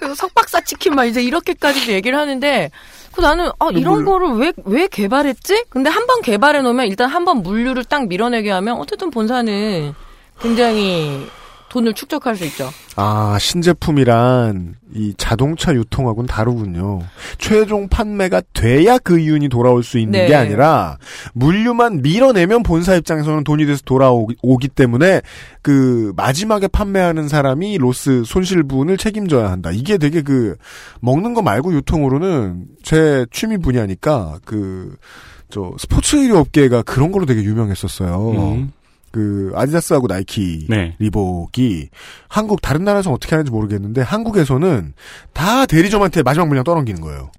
그 석박사 치킨 막 이제 이렇게까지 얘기를 하는데 그 나는 아 이런 거를 왜 왜 개발했지? 근데 한 번 개발해 놓으면 일단 한 번 물류를 딱 밀어내게 하면 어쨌든 본사는 굉장히 돈을 축적할 수 있죠. 아 신제품이란 이 자동차 유통하고는 다르군요. 최종 판매가 돼야 그 이윤이 돌아올 수 있는 네. 게 아니라 물류만 밀어내면 본사 입장에서는 돈이 돼서 돌아오기 오기 때문에 그 마지막에 판매하는 사람이 로스 손실분을 책임져야 한다. 이게 되게 그 먹는 거 말고 유통으로는 제 취미 분야니까 그 저 스포츠 의류 업계가 그런 걸로 되게 유명했었어요. 음. 그 아디다스하고 나이키 네. 리복이 한국 다른 나라에서 어떻게 하는지 모르겠는데 한국에서는 다 대리점한테 마지막 물량 떠넘기는 거예요.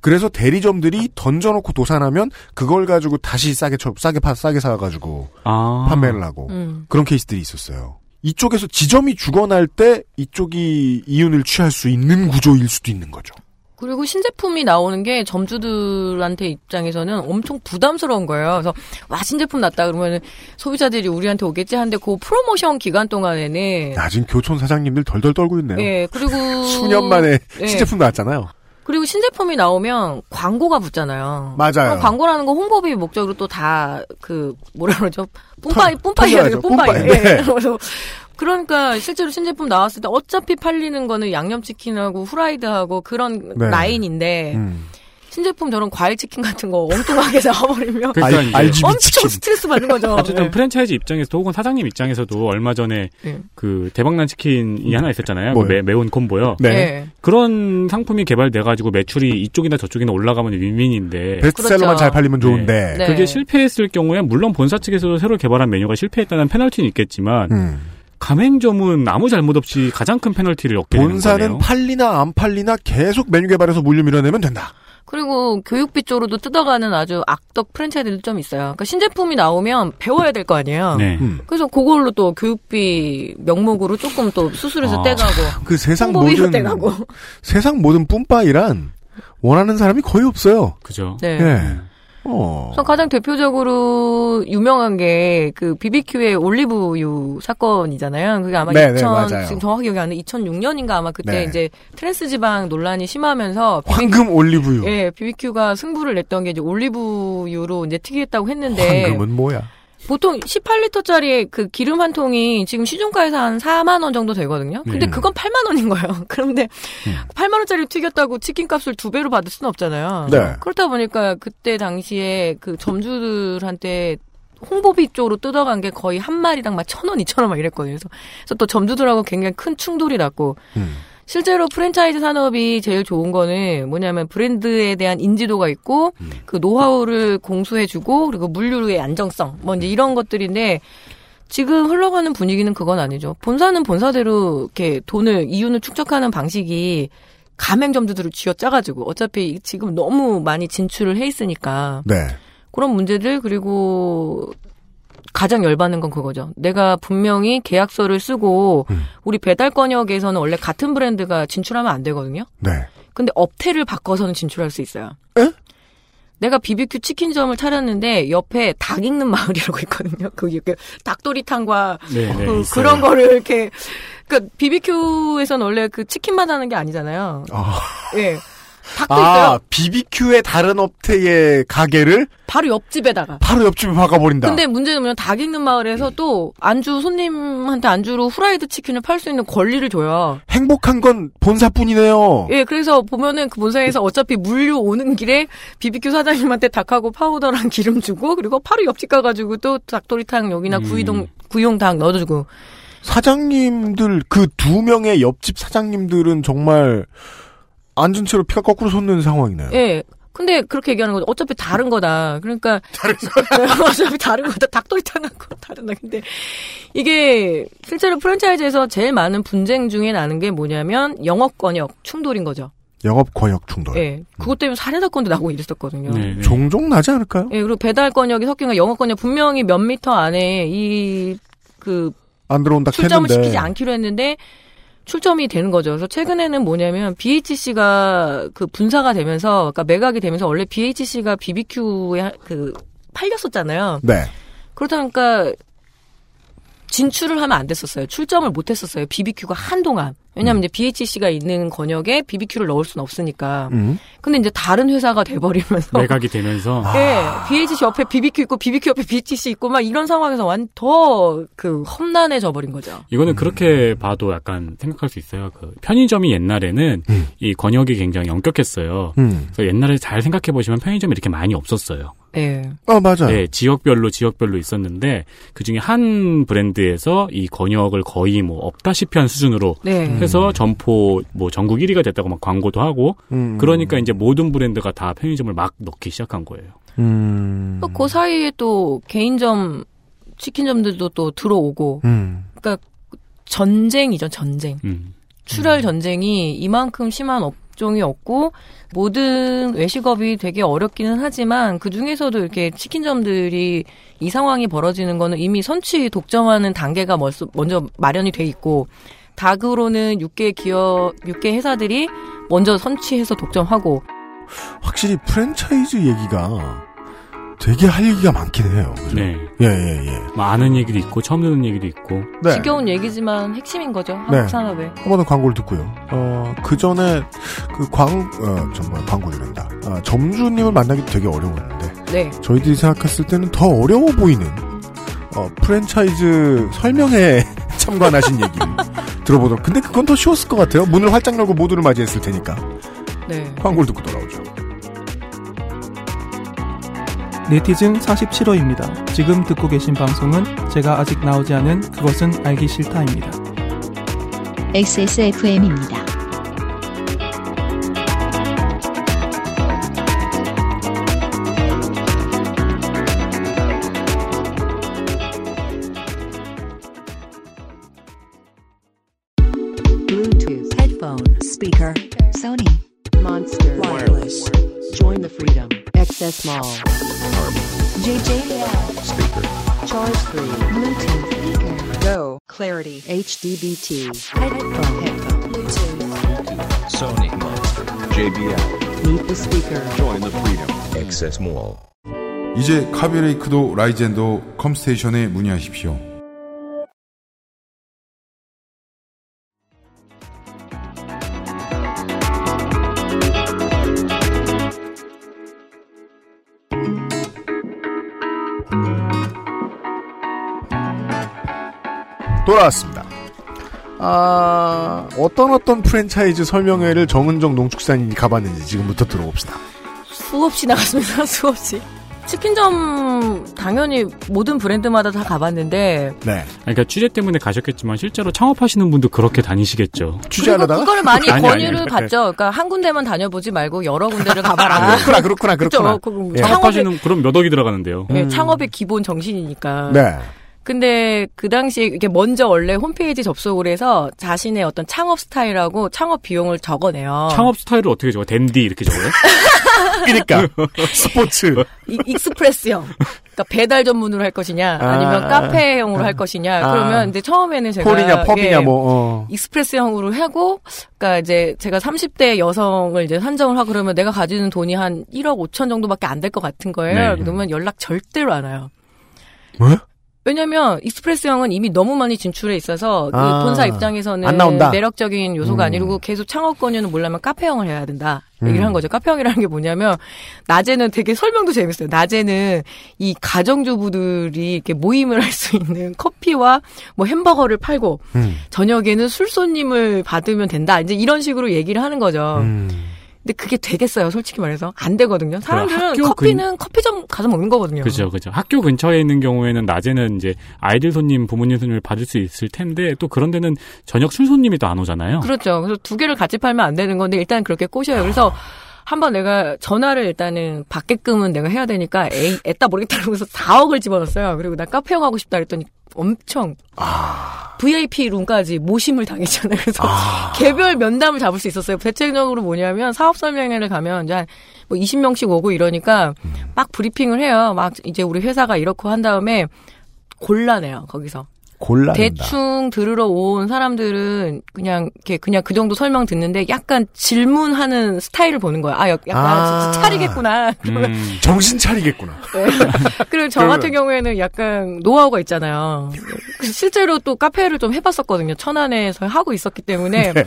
그래서 대리점들이 던져놓고 도산하면 그걸 가지고 다시 싸게 쳐, 싸게 파 싸게 사가지고 아. 판매를 하고 음. 그런 케이스들이 있었어요. 이쪽에서 지점이 죽어날 때 이쪽이 이윤을 취할 수 있는 구조일 수도 있는 거죠. 그리고 신제품이 나오는 게 점주들한테 입장에서는 엄청 부담스러운 거예요. 그래서 와 신제품 났다 그러면 소비자들이 우리한테 오겠지 하는데 그 프로모션 기간 동안에는 야, 지금 교촌 사장님들 덜덜 떨고 있네요. 예 그리고 수년 만에 예. 신제품 나왔잖아요. 그리고 신제품이 나오면 광고가 붙잖아요. 맞아요. 광고라는 건 홍보비 목적으로 또 다 그 뭐라 그러죠? 뿜빠이 터- 뿜빠이 해야 돼요. 뿜빠이. 네. 그래서 그러니까 실제로 신제품 나왔을 때 어차피 팔리는 거는 양념치킨하고 후라이드하고 그런 네. 라인인데 음. 신제품 저런 과일 치킨 같은 거 엉뚱하게 나와버리면 그러니까 엄청 치킨. 스트레스 받는 거죠. 어쨌든 네. 프랜차이즈 입장에서도 혹은 사장님 입장에서도 얼마 전에 네. 그 대박난 치킨이 하나 있었잖아요. 그? 매, 매운 콤보요. 네. 네. 그런 상품이 개발돼 가지고 매출이 이쪽이나 저쪽이나 올라가면 윈윈인데 베스트셀러만 그렇죠. 잘 팔리면 좋은데. 네. 그게 실패했을 경우에 물론 본사 측에서도 새로 개발한 메뉴가 실패했다는 페널티는 있겠지만 음. 가맹점은 아무 잘못 없이 가장 큰 페널티를 얻게 되는 본사는 거네요. 팔리나 안 팔리나 계속 메뉴 개발해서 물류 밀어내면 된다. 그리고 교육비 쪽으로도 뜯어가는 아주 악덕 프랜차이즈도 좀 있어요. 그러니까 신제품이 나오면 배워야 될 거 아니에요. 네. 음. 그래서 그걸로 또 교육비 명목으로 조금 또 수술해서 아. 떼가고 그 세상 모든 떼가고. 세상 모든 뿜빠이란 원하는 사람이 거의 없어요. 그죠. 네. 예. 어. 우선 가장 대표적으로 유명한 게 그 BBQ의 올리브유 사건이잖아요. 그게 아마 네, 네, 2000 맞아요. 지금 정확히 기억이 안 나. 2006년인가 아마 그때 네. 이제 트랜스 지방 논란이 심하면서 황금 올리브유. 예, BBQ가 승부를 냈던 게 이제 올리브유로 이제 튀기겠다고 했는데 황금은 뭐야? 보통 18리터짜리 그 기름 한 통이 지금 시중가에서 한 4만 원 정도 되거든요. 근데 음. 그건 8만 원인 거예요. 그런데 8만 원짜리 튀겼다고 치킨 값을 두 배로 받을 수는 없잖아요. 네. 그렇다 보니까 그때 당시에 그 점주들한테 홍보비 쪽으로 뜯어간 게 거의 한 마리당 막 천 원, 이천 원 막 이랬거든요. 그래서, 그래서 또 점주들하고 굉장히 큰 충돌이 났고 음. 실제로 프랜차이즈 산업이 제일 좋은 거는 뭐냐면 브랜드에 대한 인지도가 있고 음. 그 노하우를 공수해주고 그리고 물류의 안정성 뭐 이제 이런 것들인데 지금 흘러가는 분위기는 그건 아니죠. 본사는 본사대로 이렇게 돈을 이윤을 축적하는 방식이 가맹점주들을 쥐어짜가지고 어차피 지금 너무 많이 진출을 해 있으니까 네. 그런 문제들 그리고 가장 열받는 건 그거죠. 내가 분명히 계약서를 쓰고 음. 우리 배달 건역에서는 원래 같은 브랜드가 진출하면 안 되거든요. 네. 근데 업태를 바꿔서는 진출할 수 있어요. 에? 내가 BBQ 치킨점을 차렸는데 옆에 닭 익는 마을이라고 있거든요. 그 이렇게 닭도리탕과 네, 네, 그, 있어요. 그런 거를 이렇게 그러니까 BBQ에서는 원래 그 치킨만 하는 게 아니잖아요. 아, 예. 닭도 아 있어요. BBQ의 다른 업체의 가게를 바로 옆집에다가. 바로 옆집에 바꿔버린다. 근데 문제는 뭐냐면 닭 익는 마을에서 또 안주 손님한테 안주로 후라이드 치킨을 팔 수 있는 권리를 줘요. 행복한 건 본사뿐이네요. 예, 그래서 보면은 그 본사에서 어차피 물류 오는 길에 BBQ 사장님한테 닭하고 파우더랑 기름 주고 그리고 바로 옆집 가가지고 또 닭도리탕 여기나 음. 구이동 구용 닭 넣어주고 사장님들 그 두 명의 옆집 사장님들은 정말 앉은 채로 피가 거꾸로 솟는 상황이네요. 예. 근데 그렇게 얘기하는 거죠. 어차피 다른 거다. 그러니까 어차피 다른 거다. 닭도리탕하고 다르다. 근데 이게 실제로 프랜차이즈에서 제일 많은 분쟁 중에 나는 게 뭐냐면 영업 권역 충돌인 거죠. 영업 권역 충돌. 예. 그것 때문에 살해 사건도 나고 이랬었거든요. 네, 네. 종종 나지 않을까요? 예, 그리고 배달 권역이 섞인 거 영업 권역 분명히 몇 미터 안에 이 그 안 들어온다 출점을 했는데. 시키지 않기로 했는데 출점이 되는 거죠. 그래서 최근에는 뭐냐면 BHC가 그 분사가 되면서 그러니까 매각이 되면서 원래 BHC가 BBQ에 그 팔렸었잖아요. 네. 그러다 보니까 진출을 하면 안 됐었어요. 출점을 못 했었어요. BBQ가 한동안. 왜냐면 이제 BHC가 있는 권역에 BBQ를 넣을 수는 없으니까. 음. 근데 이제 다른 회사가 돼버리면서 매각이 되면서 예, BHC 옆에 BBQ 있고 BBQ 옆에 BHC 있고 막 이런 상황에서 완 더 그 험난해져 버린 거죠. 이거는 그렇게 봐도 약간 생각할 수 있어요. 그 편의점이 옛날에는 음. 이 권역이 굉장히 엄격했어요. 음. 그래서 옛날에 잘 생각해 보시면 편의점이 이렇게 많이 없었어요. 예. 아, 맞아요. 네, 지역별로 지역별로 있었는데 그 중에 한 브랜드에서 이 권역을 거의 뭐 없다시피 한 수준으로 네. 해서 점포 뭐 전국 1위가 됐다고 막 광고도 하고 음. 그러니까 이제 모든 브랜드가 다 편의점을 막 넣기 시작한 거예요. 음. 또그 사이에 또 개인점 치킨점들도 또 들어오고 음. 그러니까 전쟁이죠, 전쟁. 음. 출혈 전쟁이 이만큼 심한 업종이 없고 모든 외식업이 되게 어렵기는 하지만 그 중에서도 이렇게 치킨점들이 이 상황이 벌어지는 거는 이미 선취 독점하는 단계가 먼저, 마련이 돼 있고 닭으로는 육개 기업, 육개 회사들이 먼저 선취해서 독점하고. 확실히 프랜차이즈 얘기가 되게 할 얘기가 많긴 해요. 그죠? 네. 예, 예, 예. 뭐 아는 얘기도 있고 처음 듣는 얘기도 있고 네. 지겨운 얘기지만 핵심인 거죠 한국 네. 산업의. 한 번은 광고를 듣고요. 어, 그 전에 그 광, 어, 정말 광고를 한다. 아, 점주님을 만나기 되게 어려웠는데, 네. 저희들이 생각했을 때는 더 어려워 보이는, 어, 프랜차이즈 설명회에 참관하신 얘기를 들어보도록. 근데 그건 더 쉬웠을 것 같아요. 문을 활짝 열고 모두를 맞이했을 테니까. 네. 광고를 듣고 돌아오죠. 네티즌 47호입니다. 지금 듣고 계신 방송은 제가 아직 나오지 않은 그것은 알기 싫다입니다. XSFM입니다. XS Mall. JJL. Speaker. Charge 3. Bluetooth speaker. Go. Clarity. HDBT. Headphone. Headphone. Bluetooth. Sony Monster, JBL, Meet the speaker. join the freedom. Access Mall. 이제 카비레이크도 라이젠도 컴스테이션에 문의하십시오. 돌아왔습니다. 아, 어떤 어떤 프랜차이즈 설명회를 정은정 농축산인이 가봤는지 지금부터 들어봅시다. 수없이 나갔습니다. 수없이. 치킨점 당연히 모든 브랜드마다 다 가봤는데 네. 그러니까 취재 때문에 가셨겠지만 실제로 창업하시는 분도 그렇게 다니시겠죠. 그리고 그거를 많이 아니, 권유를 아니. 받죠. 그러니까 한 군데만 다녀보지 말고 여러 군데를 가봐라. 그렇구나, 그렇구나, 그렇구나. 그쵸? 그 예. 창업하시는 그럼 몇 억이 들어가는데요. 예, 창업의 기본 정신이니까. 네. 근데 그 당시에 이게 먼저 원래 홈페이지 접속을 해서 자신의 어떤 창업 스타일하고 창업 비용을 적어내요. 창업 스타일을 어떻게 적어? 댄디 이렇게 적어요? 그러니까 스포츠 이- express형. 그러니까 배달 전문으로 할 것이냐, 아니면 아. 카페형으로 할 것이냐. 아. 그러면 이제 처음에는 제가 홀이냐 pub이냐 예, 뭐 어. express형으로 하고, 그러니까 이제 제가 30대 여성을 이제 산정을 하고 그러면 내가 가지는 돈이 한 1억 5천 정도밖에 안 될 것 같은 거예요. 네. 그러면 연락 절대로 안 와요. 뭐? 왜냐면 익스프레스형은 이미 너무 많이 진출해 있어서 그 아, 본사 입장에서는 안 나온다. 매력적인 요소가 음. 아니고 계속 창업 권유는 몰라면 카페형을 해야 된다. 얘기를 음. 한 거죠. 카페형이라는 게 뭐냐면 낮에는 되게 설명도 재밌어요. 낮에는 이 가정주부들이 이렇게 모임을 할 수 있는 커피와 뭐 햄버거를 팔고 음. 저녁에는 술 손님을 받으면 된다. 이제 이런 식으로 얘기를 하는 거죠. 음. 근데 그게 되겠어요. 솔직히 말해서 안 되거든요. 사람들은 커피는 커피점 가서 먹는 거거든요. 그죠, 그죠. 학교 근처에 있는 경우에는 낮에는 이제 아이들 손님, 부모님 손님을 받을 수 있을 텐데 또 그런 데는 저녁 술 손님이 또 안 오잖아요. 그렇죠. 그래서 두 개를 같이 팔면 안 되는 건데 일단 그렇게 꼬셔요. 그래서 한번 내가 전화를 일단은 받게끔은 내가 해야 되니까 에이, 애따 모르겠다 그러면서 4억을 집어넣었어요. 그리고 나 카페형 하고 싶다 그랬더니 엄청 VIP 룸까지 모심을 당했잖아요. 그래서 개별 면담을 잡을 수 있었어요. 대체적으로 뭐냐면 사업 설명회를 가면 이제 한뭐 20명씩 오고 이러니까 막 브리핑을 해요. 막 이제 우리 회사가 이렇고 한 다음에 골라내요. 거기서. 골라 대충 들으러 온 사람들은 그냥 이렇게 그냥 그 정도 설명 듣는데 약간 질문하는 스타일을 보는 거야. 아, 약- 약간 아. 차리겠구나. 음, 정신 차리겠구나. 그리고 저 같은 경우에는 약간 노하우가 있잖아요. 실제로 또 카페를 좀 해봤었거든요. 천안에서 하고 있었기 때문에. 네.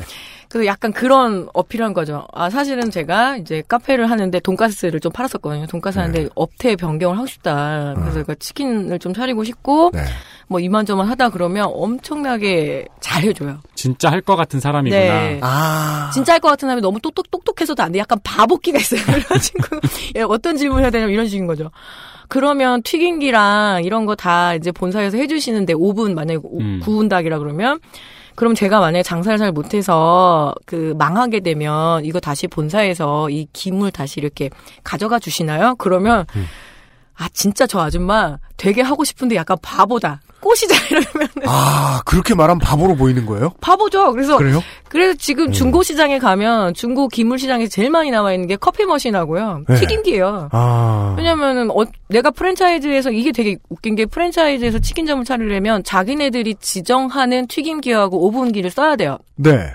그래서 약간 그런 어필한 거죠. 아, 사실은 제가 이제 카페를 하는데 돈가스를 좀 팔았었거든요. 돈가스 하는데 업태 변경을 하고 싶다. 그래서 그러니까 치킨을 좀 차리고 싶고, 네. 뭐 이만저만 하다 그러면 엄청나게 잘해줘요. 진짜 할 것 같은 사람이구나. 네. 아. 진짜 할 것 같은 사람이 너무 똑똑, 똑똑해서도 안 돼. 약간 바보기가 있어요. 그래가지고, 예, 어떤 질문 해야 되냐면 이런 식인 거죠. 그러면 튀김기랑 이런 거 다 이제 본사에서 해주시는데 5분 만약에 오- 음. 구운 닭이라 그러면 그럼 제가 만약에 장사를 잘 못해서 그 망하게 되면 이거 다시 본사에서 이 김을 다시 이렇게 가져가 주시나요? 그러면 아 진짜 저 아줌마 되게 하고 싶은데 약간 바보다. 꼬시자 이러면 아 그렇게 말하면 바보로 보이는 거예요? 바보죠. 그래서 그래요? 그래서 지금 중고 시장에 가면 중고 기물 시장에 제일 많이 나와 있는 게 커피 머신하고요. 네. 튀김기예요. 아. 왜냐면은 어, 내가 프랜차이즈에서 이게 되게 웃긴 게 프랜차이즈에서 치킨점을 차리려면 자기네들이 지정하는 튀김기하고 오븐기를 써야 돼요. 네.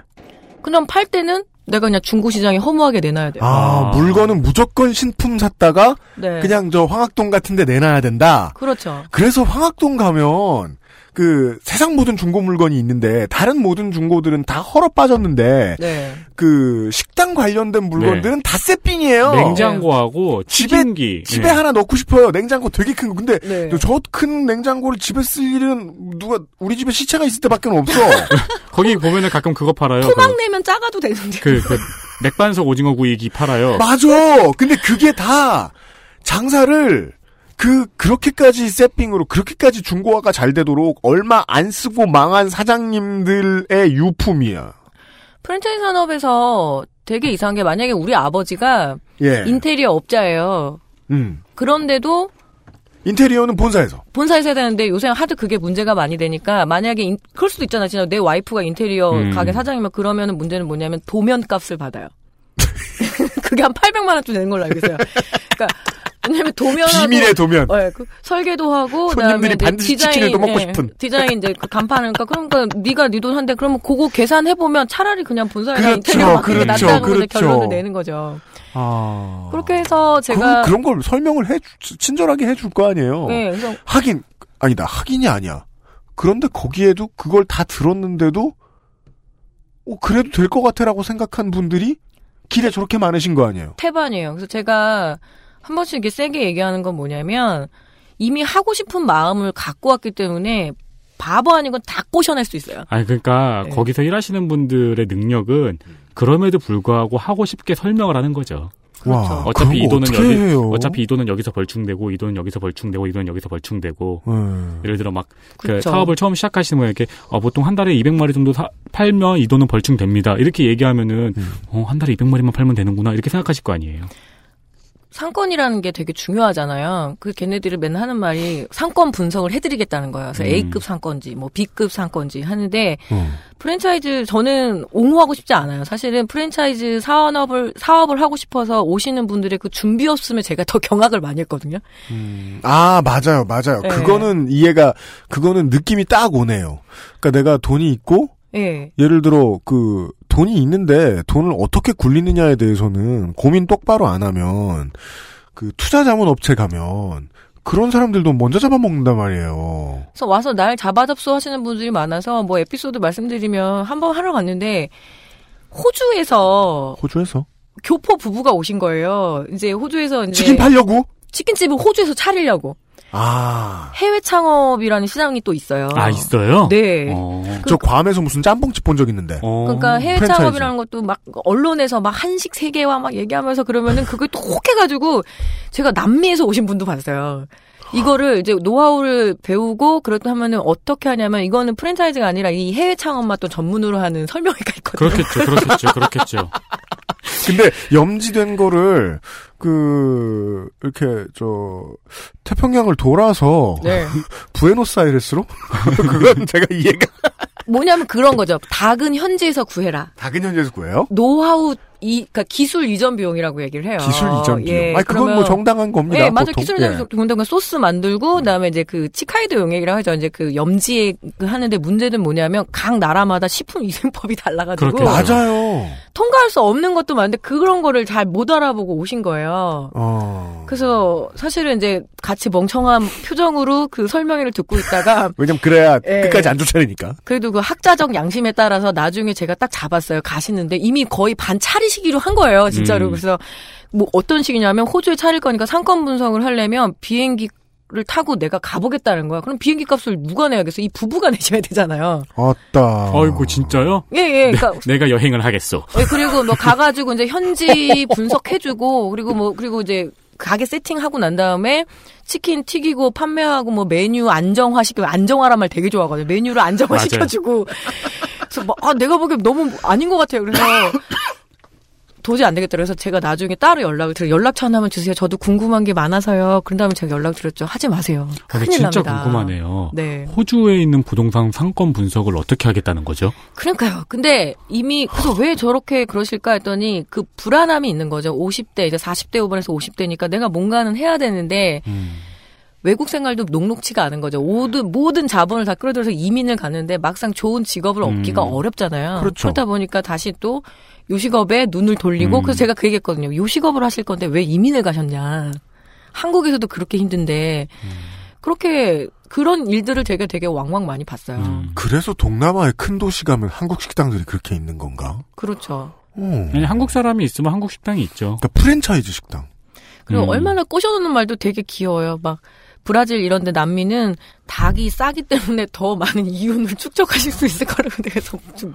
그럼 팔 때는 내가 그냥 중고 시장에 허무하게 내놔야 돼요. 아, 물건은 무조건 신품 샀다가 네. 그냥 저 황학동 같은 데 내놔야 된다. 그렇죠. 그래서 황학동 가면 그 세상 모든 중고 물건이 있는데 다른 모든 중고들은 다 헐어 빠졌는데 네. 그 식당 관련된 물건들은 다 세핑이에요. 냉장고하고 집에 튀김기. 집에 예. 하나 넣고 싶어요. 냉장고 되게 큰 거. 근데 네. 저큰 냉장고를 집에 쓸 일은 누가 우리 집에 시체가 있을 때밖에 없어. 거기 보면은 가끔 그거 팔아요. 토막 내면 작아도 되는데. 그, 그, 그 맥반석 오징어 구이기 팔아요. 맞아. 근데 그게 다 장사를 그 그렇게까지 세핑으로 그렇게까지 중고화가 잘 되도록 얼마 안 쓰고 망한 사장님들의 유품이야. 프랜차이즈 산업에서 되게 이상한 게 만약에 우리 아버지가 예. 인테리어 업자예요. 음. 그런데도 인테리어는 본사에서. 본사에서 해야 되는데 요새 하도 그게 문제가 많이 되니까 만약에 인- 그럴 수도 있잖아. 진짜 내 와이프가 인테리어 음. 가게 사장이면 그러면은 문제는 뭐냐면 도면 값을 받아요. 그게 한 800만 원쯤 되는 걸로 알고 있어요. 그러니까 왜냐면 도면하고 비밀의 도면. 어, 예, 그 설계도 하고 손님들이 반드시 치킨을 더 먹고 싶은. 디자인 이제 그 간판을 그러니까 그러니까 네가 네 돈 한대 그러면 그거 계산해 보면 차라리 그냥 본사에 그렇죠, 인테리어 맡는 게 그렇죠, 낫다고 그렇죠. 결론을 내는 거죠. 아. 그렇게 해서 제가 그런, 그런 걸 설명을 해 주- 친절하게 해줄 거 아니에요. 네, 그래서 하긴 아니다. 하긴이 아니야. 그런데 거기에도 그걸 다 들었는데도 어, 그래도 될 것 같아라고 생각한 분들이 길에 저렇게 많으신 거 아니에요. 태반이에요. 그래서 제가 한 번씩 이렇게 세게 얘기하는 건 뭐냐면 이미 하고 싶은 마음을 갖고 왔기 때문에 바보 아닌 건 다 꼬셔낼 수 있어요. 아니, 그러니까 거기서 일하시는 분들의 능력은 그럼에도 불구하고 하고 싶게 설명을 하는 거죠. 와, 어차피 이 돈은 여기 해요? 어차피 이 돈은 여기서 벌충되고 이 돈은 여기서 벌충되고 이 돈은 여기서 벌충되고 음. 예를 들어 막그 그쵸. 사업을 처음 시작하시는 분에 이렇게 어, 보통 한 달에 200마리 정도 사- 팔면 이 돈은 벌충됩니다. 이렇게 얘기하면은 음. 어, 한 달에 200마리만 팔면 되는구나 이렇게 생각하실 거 아니에요. 상권이라는 게 되게 중요하잖아요. 그 걔네들이 맨날 하는 말이 상권 분석을 해드리겠다는 거예요. 그래서 음. A급 상권지, 뭐 B급 상권지 하는데 음. 프랜차이즈 저는 옹호하고 싶지 않아요. 사실은 프랜차이즈 사업을 사업을 하고 싶어서 오시는 분들의 그 준비 없음에 제가 더 경악을 많이 했거든요. 아, 맞아요, 맞아요. 네. 그거는 이해가, 그거는 느낌이 딱 오네요. 그러니까 내가 돈이 있고, 예. 예를 들어, 그, 돈이 있는데 돈을 어떻게 굴리느냐에 대해서는 고민 똑바로 안 하면, 그, 투자 자문 업체 가면, 그런 사람들도 먼저 잡아먹는단 말이에요. 그래서 와서 날 잡아 접수하시는 분들이 많아서 뭐 에피소드 말씀드리면 한 번 하러 갔는데 호주에서 호주에서. 교포 부부가 오신 거예요. 이제 호주에서 이제 치킨 팔려고? 치킨집을 호주에서 차리려고. 아. 해외 창업이라는 시장이 또 있어요. 아 있어요? 네. 어. 저 괌에서 무슨 짬뽕집 본 적 있는데. 어. 그러니까 해외 프랜차이즈. 창업이라는 것도 막 언론에서 막 한식 세계화 막 얘기하면서 그러면은 그걸 또 혹해가지고 제가 남미에서 오신 분도 봤어요. 이거를 이제 노하우를 배우고 그렇다 하면은 어떻게 하냐면 이거는 프랜차이즈가 아니라 이 해외 창업만 또 전문으로 하는 설명회가 있거든요. 그렇겠죠, 그렇겠죠, 그렇겠죠. 근데 염지된 거를 그 이렇게 저 태평양을 돌아서 네. 부에노스아이레스로 그건 제가 이해가 뭐냐면 그런 거죠. 닭은 현지에서 구해라. 작은 현지에서 구해요. 노하우 이 그러니까 기술 이전 비용이라고 얘기를 해요. 기술 이전 비용. 예, 아니 그건 뭐 정당한 겁니다. 네, 맞아. 기술 예. 이전 비용 그 소스 만들고 그다음에 이제 그 치카이도 용액이라고 하죠. 이제 그 염지에 그 하는데 문제는 뭐냐면 각 나라마다 식품 위생법이 달라가지고. 맞아요. 통과할 수 없는 것도 많은데 그런 거를 잘 못 알아보고 오신 거예요. 어. 그래서 사실은 이제 같이 멍청한 표정으로 그 설명회를 듣고 있다가 왜냐면 그래야 예. 끝까지 안 쫓아내니까. 그래도 그 학자적 양심에 따라서 나중에 제가 딱 잡았어요. 가시는데 이미 거의 반 차리시기로 한 거예요. 진짜로. 음. 그래서 뭐 어떤 식이냐면 호주에 차릴 거니까 상권 분석을 하려면 비행기 를 타고 내가 가보겠다는 거야. 그럼 비행기 값을 누가 내야겠어? 이 부부가 내셔야 되잖아요. 아따. 어이구 진짜요? 예, 예. 그러니까 내 가 여행을 하겠어. 예, 그리고 뭐 가가지고 이제 현지 분석해주고 그리고 뭐 그리고 이제 가게 세팅하고 난 다음에 치킨 튀기고 판매하고 뭐 메뉴 안정화 시키고 안정화란 말 되게 좋아하거든요. 메뉴를 안정화. 시켜주고 그래서 뭐, 아 내가 보기엔 너무 아닌 것 같아요. 그래서 도저히 안 되겠다. 그래서 제가 나중에 따로 연락을 드려 연락처 하나만 주세요. 저도 궁금한 게 많아서요. 그런 다음에 제가 연락 드렸죠. 하지 마세요. 큰일 진짜 납니다. 궁금하네요. 네. 호주에 있는 부동산 상권 분석을 어떻게 하겠다는 거죠? 그러니까요. 근데 이미 그래서 왜 저렇게 그러실까 했더니 그 불안함이 있는 거죠. 50대 이제 40대 후반에서 50대니까 내가 뭔가는 해야 되는데 음. 외국 생활도 녹록치가 않은 거죠. 모든 모든 자본을 다 끌어들여서 이민을 가는데 막상 좋은 직업을 얻기가 음. 어렵잖아요. 그렇죠. 러다 보니까 다시 또 요식업에 눈을 돌리고 음. 그래서 제가 그 얘기했거든요. 요식업을 하실 건데 왜 이민을 가셨냐. 한국에서도 그렇게 힘든데 그렇게 그런 일들을 제가 되게 왕왕 많이 봤어요. 음. 그래서 동남아의 큰 도시 가면 한국 식당들이 그렇게 있는 건가? 그렇죠. 어. 아니, 한국 사람이 있으면 한국 식당이 있죠. 그러니까 프랜차이즈 식당. 그리고 음. 얼마나 꼬셔놓는 말도 되게 귀여워요. 막 브라질 이런데 남미는 닭이 싸기 때문에 더 많은 이윤을 축적하실 수 있을 거라고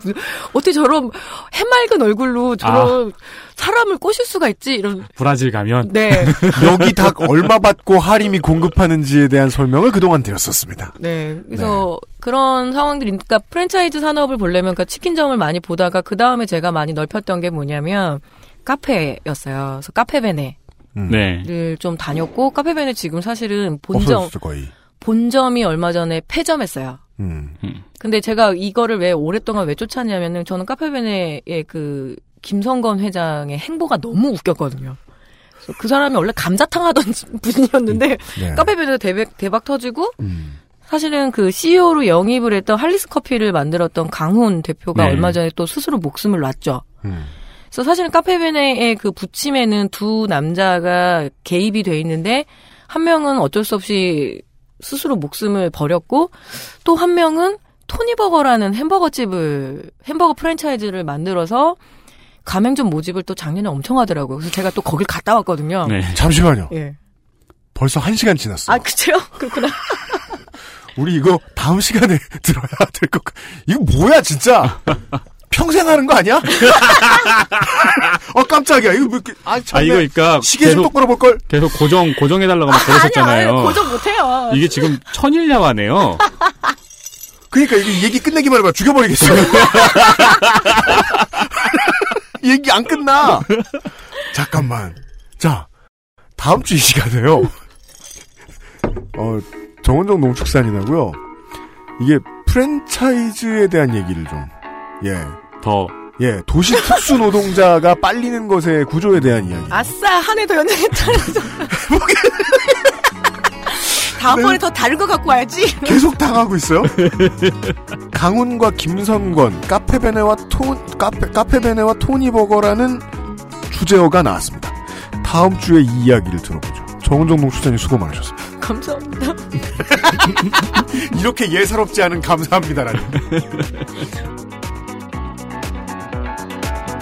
무- 어떻게 저런 해맑은 얼굴로 저런 사람을 꼬실 수가 있지 이런 브라질 가면 네. 여기 닭 얼마 받고 하림이 공급하는지에 대한 설명을 그동안 드렸었습니다. 네. 그래서 그런 상황들이 그러니까 프랜차이즈 산업을 보려면 그러니까 치킨점을 많이 보다가 그 다음에 제가 많이 넓혔던 게 뭐냐면 카페였어요. 그래서 카페베네. 음. 네. 를 좀 다녔고 카페베네 지금 사실은 본점. 본점이 얼마 전에 폐점했어요. 음. 근데 제가 이거를 왜 오랫동안 왜 쫓았냐면은 저는 카페베네의 그 김성건 회장의 행보가 너무 웃겼거든요. 그래서 그 사람이 원래 감자탕 하던 분이었는데 네. 카페베네 대박, 대박 터지고 음. 사실은 그 CEO로 영입을 했던 할리스 커피를 만들었던 강훈 대표가 네. 얼마 전에 또 스스로 목숨을 놨죠. 음. 그래서 사실은 카페베네의 그 부침에는 두 남자가 개입이 돼 있는데 한 명은 어쩔 수 없이 스스로 목숨을 버렸고 또 한 명은 토니버거라는 햄버거 집을 햄버거 프랜차이즈를 만들어서 가맹점 모집을 또 작년에 엄청 하더라고요. 그래서 제가 또 거길 갔다 왔거든요. 네. 잠시만요. 예. 벌써 한 시간 지났어. 아, 그쵸? 그렇구나. 우리 이거 다음 시간에 들어야 될 것. 같- 이거 뭐야 진짜? 평생 하는 거 아니야? 어 깜짝이야. 이거 뭐, 이렇게- 아, 아. 이거 그러니까 시계 좀 계속 똑바로 볼 걸. 계속 고정 고정해 달라고 막 그러셨잖아요. 고정 못 해요. 이게 지금 천일야화네요. 그러니까 이게 얘기 끝내기만 해봐 죽여버리겠어. 얘기 안 끝나. 잠깐만. 자, 다음 주 이 시간에요. 어, 정원정 농축산인하고요. 이게 프랜차이즈에 대한 얘기를 좀, 예, 더 예, 도시 특수 노동자가 빨리는 것의 구조에 대한 이야기. 아싸 한 해 더 연장했잖아. 다음번에 더 다른 거 갖고 와야지. 계속 당하고 있어요. 강훈과 김선권, 카페베네와 톤, 카페, 카페베네와 토니버거라는 주제어가 나왔습니다. 다음 주에 이 이야기를 들어보죠. 정은정 농축산이 수고 많으셨습니다. 감사합니다. 이렇게 예사롭지 않은 감사합니다라니.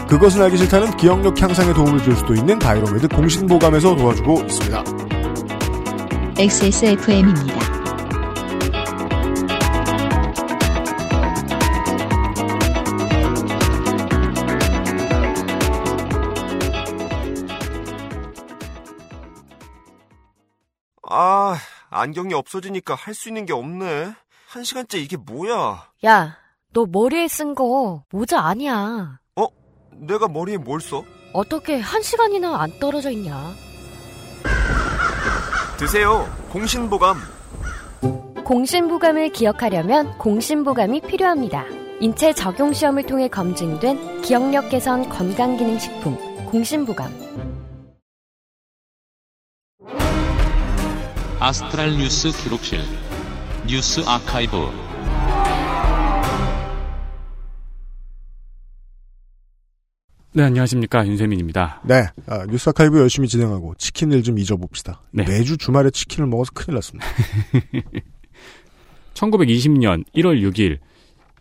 그것은 알기 싫다는 기억력 향상에 도움을 줄 수도 있는 바이로메드 공신보감에서 도와주고 있습니다. XSFM입니다. 아, 안경이 없어지니까 할 수 있는 게 없네. 한 시간째 이게 뭐야? 야, 너 머리에 쓴 거 모자 아니야. 어? 내가 머리에 뭘 써? 어떻게 한 시간이나 안 떨어져 있냐? 드세요. 공신보감. 공신보감을 기억하려면 공신보감이 필요합니다. 인체 적용 시험을 통해 검증된 기억력 개선 건강기능식품 공신보감. 아스트랄 뉴스 기록실 뉴스 아카이브 네, 안녕하십니까. 윤세민입니다. 네, 아, 뉴스 아카이브 열심히 진행하고 치킨을 좀 잊어봅시다. 네. 매주 주말에 치킨을 먹어서 큰일 났습니다. 1920년 1월 6일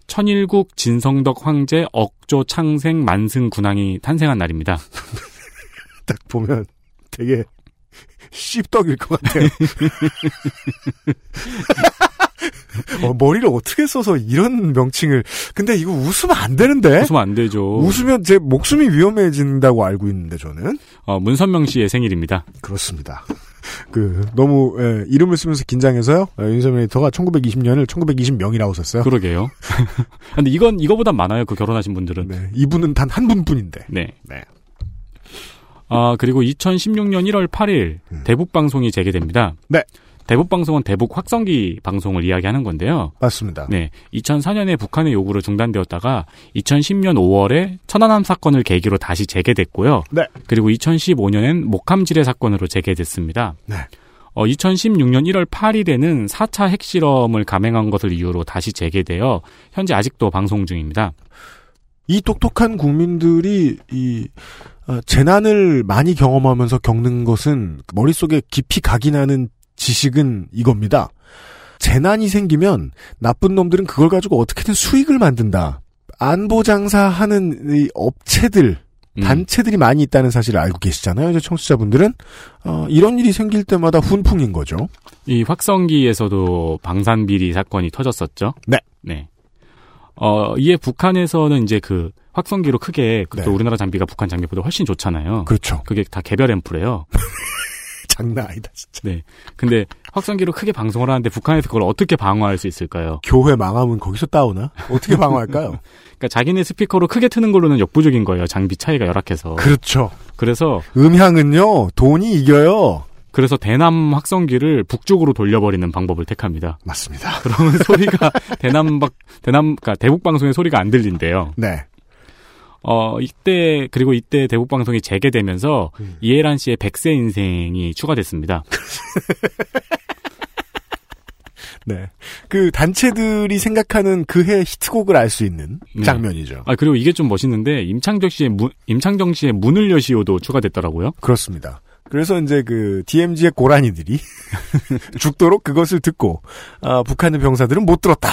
천일국 진성덕 황제 억조 창생 만승 군왕이 탄생한 날입니다. 딱 보면 되게 씹덕일 것 같아요. 어, 머리를 어떻게 써서 이런 명칭을 근데 이거 웃으면 안 되는데 웃으면 안 되죠. 웃으면 제 목숨이 위험해진다고 알고 있는데 저는 어, 문선명 씨의 생일입니다. 그렇습니다. 그 너무 예, 이름을 쓰면서 긴장해서요. 예, 윤석열 에디터가 1920년을 1920명이라고 썼어요. 그러게요. 근데 이건 이거보다 많아요. 그 결혼하신 분들은. 네, 이분은 단 한 분뿐인데. 네. 네. 아, 그리고 2016년 1월 8일 대북 방송이 재개됩니다. 네. 대북 방송은 대북 확성기 방송을 이야기하는 건데요. 맞습니다. 네. 2004년에 북한의 요구로 중단되었다가 2010년 5월에 천안함 사건을 계기로 다시 재개됐고요. 네. 그리고 2015년엔 목함지뢰 사건으로 재개됐습니다. 네. 어, 2016년 1월 8일에는 4차 핵실험을 감행한 것을 이유로 다시 재개되어 현재 아직도 방송 중입니다. 이 똑똑한 국민들이 이 어, 재난을 많이 경험하면서 겪는 것은 머릿속에 깊이 각인하는 지식은 이겁니다. 재난이 생기면 나쁜 놈들은 그걸 가지고 어떻게든 수익을 만든다. 안보 장사하는 이 업체들 음. 단체들이 많이 있다는 사실을 알고 계시잖아요. 이제 청취자분들은 어, 이런 일이 생길 때마다 훈풍인 거죠. 이 확성기에서도 방산 비리 사건이 터졌었죠. 네. 네. 어, 이에 북한에서는 이제 그 확성기로 크게 또 네. 우리나라 장비가 북한 장비보다 훨씬 좋잖아요. 그렇죠. 그게 다 개별 앰프래요. 장난 아니다 진짜. 네. 근데 확성기로 크게 방송을 하는데 북한에서 그걸 어떻게 방어할 수 있을까요? 교회 망하면 거기서 따오나? 어떻게 방어할까요? 그러니까 자기네 스피커로 크게 트는 걸로는 역부족인 거예요. 장비 차이가 열악해서. 그렇죠. 그래서 음향은요 돈이 이겨요. 그래서 대남 확성기를 북쪽으로 돌려버리는 방법을 택합니다. 맞습니다. 그러면 소리가 대남 박 대남 그러니까 대북 방송의 소리가 안 들린대요. 네. 어 이때 그리고 이때 대북 방송이 재개되면서 음. 이해란 씨의 백세 인생이 추가됐습니다. 네. 그 단체들이 생각하는 그해 히트곡을 알 수 있는 네. 장면이죠. 아 그리고 이게 좀 멋있는데 임창정 씨의 문, 임창정 씨의 문을 여시오도 추가됐더라고요. 그렇습니다. 그래서 이제 그 DMZ의 고라니들이 죽도록 그것을 듣고 아, 북한의 병사들은 못 들었다.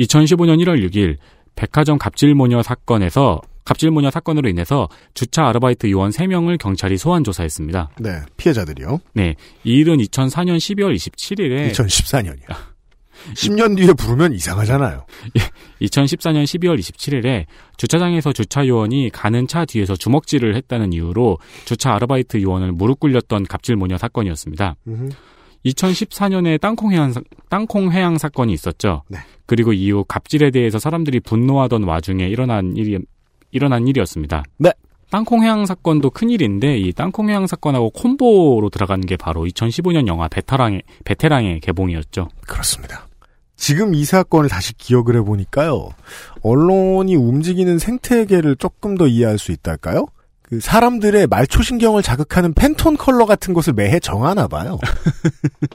2015년 1월 6일 백화점 갑질모녀 사건에서 갑질모녀 사건으로 인해서 주차 아르바이트 요원 3명을 경찰이 소환 조사했습니다. 네. 피해자들이요. 네. 이 일은 2004년 12월 27일에 2014년이요. 10년 뒤에 부르면 이상하잖아요. 2014년 12월 27일에 주차장에서 주차 요원이 가는 차 뒤에서 주먹질을 했다는 이유로 주차 아르바이트 요원을 무릎 꿇렸던 갑질 모녀 사건이었습니다. 2014년에 땅콩 해양, 사- 땅콩 해양 사건이 있었죠. 네. 그리고 이후 갑질에 대해서 사람들이 분노하던 와중에 일어난 일이, 일어난 일이었습니다. 네. 땅콩 해양 사건도 큰 일인데 이 땅콩 해양 사건하고 콤보로 들어가는 게 바로 2015년 영화 베테랑의, 베테랑의 개봉이었죠. 그렇습니다. 지금 이 사건을 다시 기억을 해보니까요. 언론이 움직이는 생태계를 조금 더 이해할 수 있달까요? 그 사람들의 말초 신경을 자극하는 팬톤 컬러 같은 것을 매해 정하나 봐요.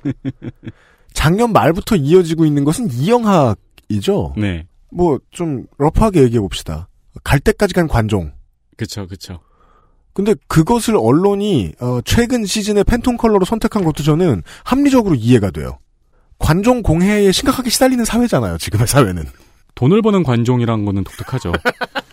작년 말부터 이어지고 있는 것은 이영학이죠. 네. 뭐 좀 러프하게 얘기해 봅시다. 갈 때까지 간 관종. 그쵸, 그쵸. 근데 그것을 언론이 어, 최근 시즌의 팬톤 컬러로 선택한 것도 저는 합리적으로 이해가 돼요. 관종 공해에 심각하게 시달리는 사회잖아요. 지금의 사회는. 돈을 버는 관종이란 거는 독특하죠.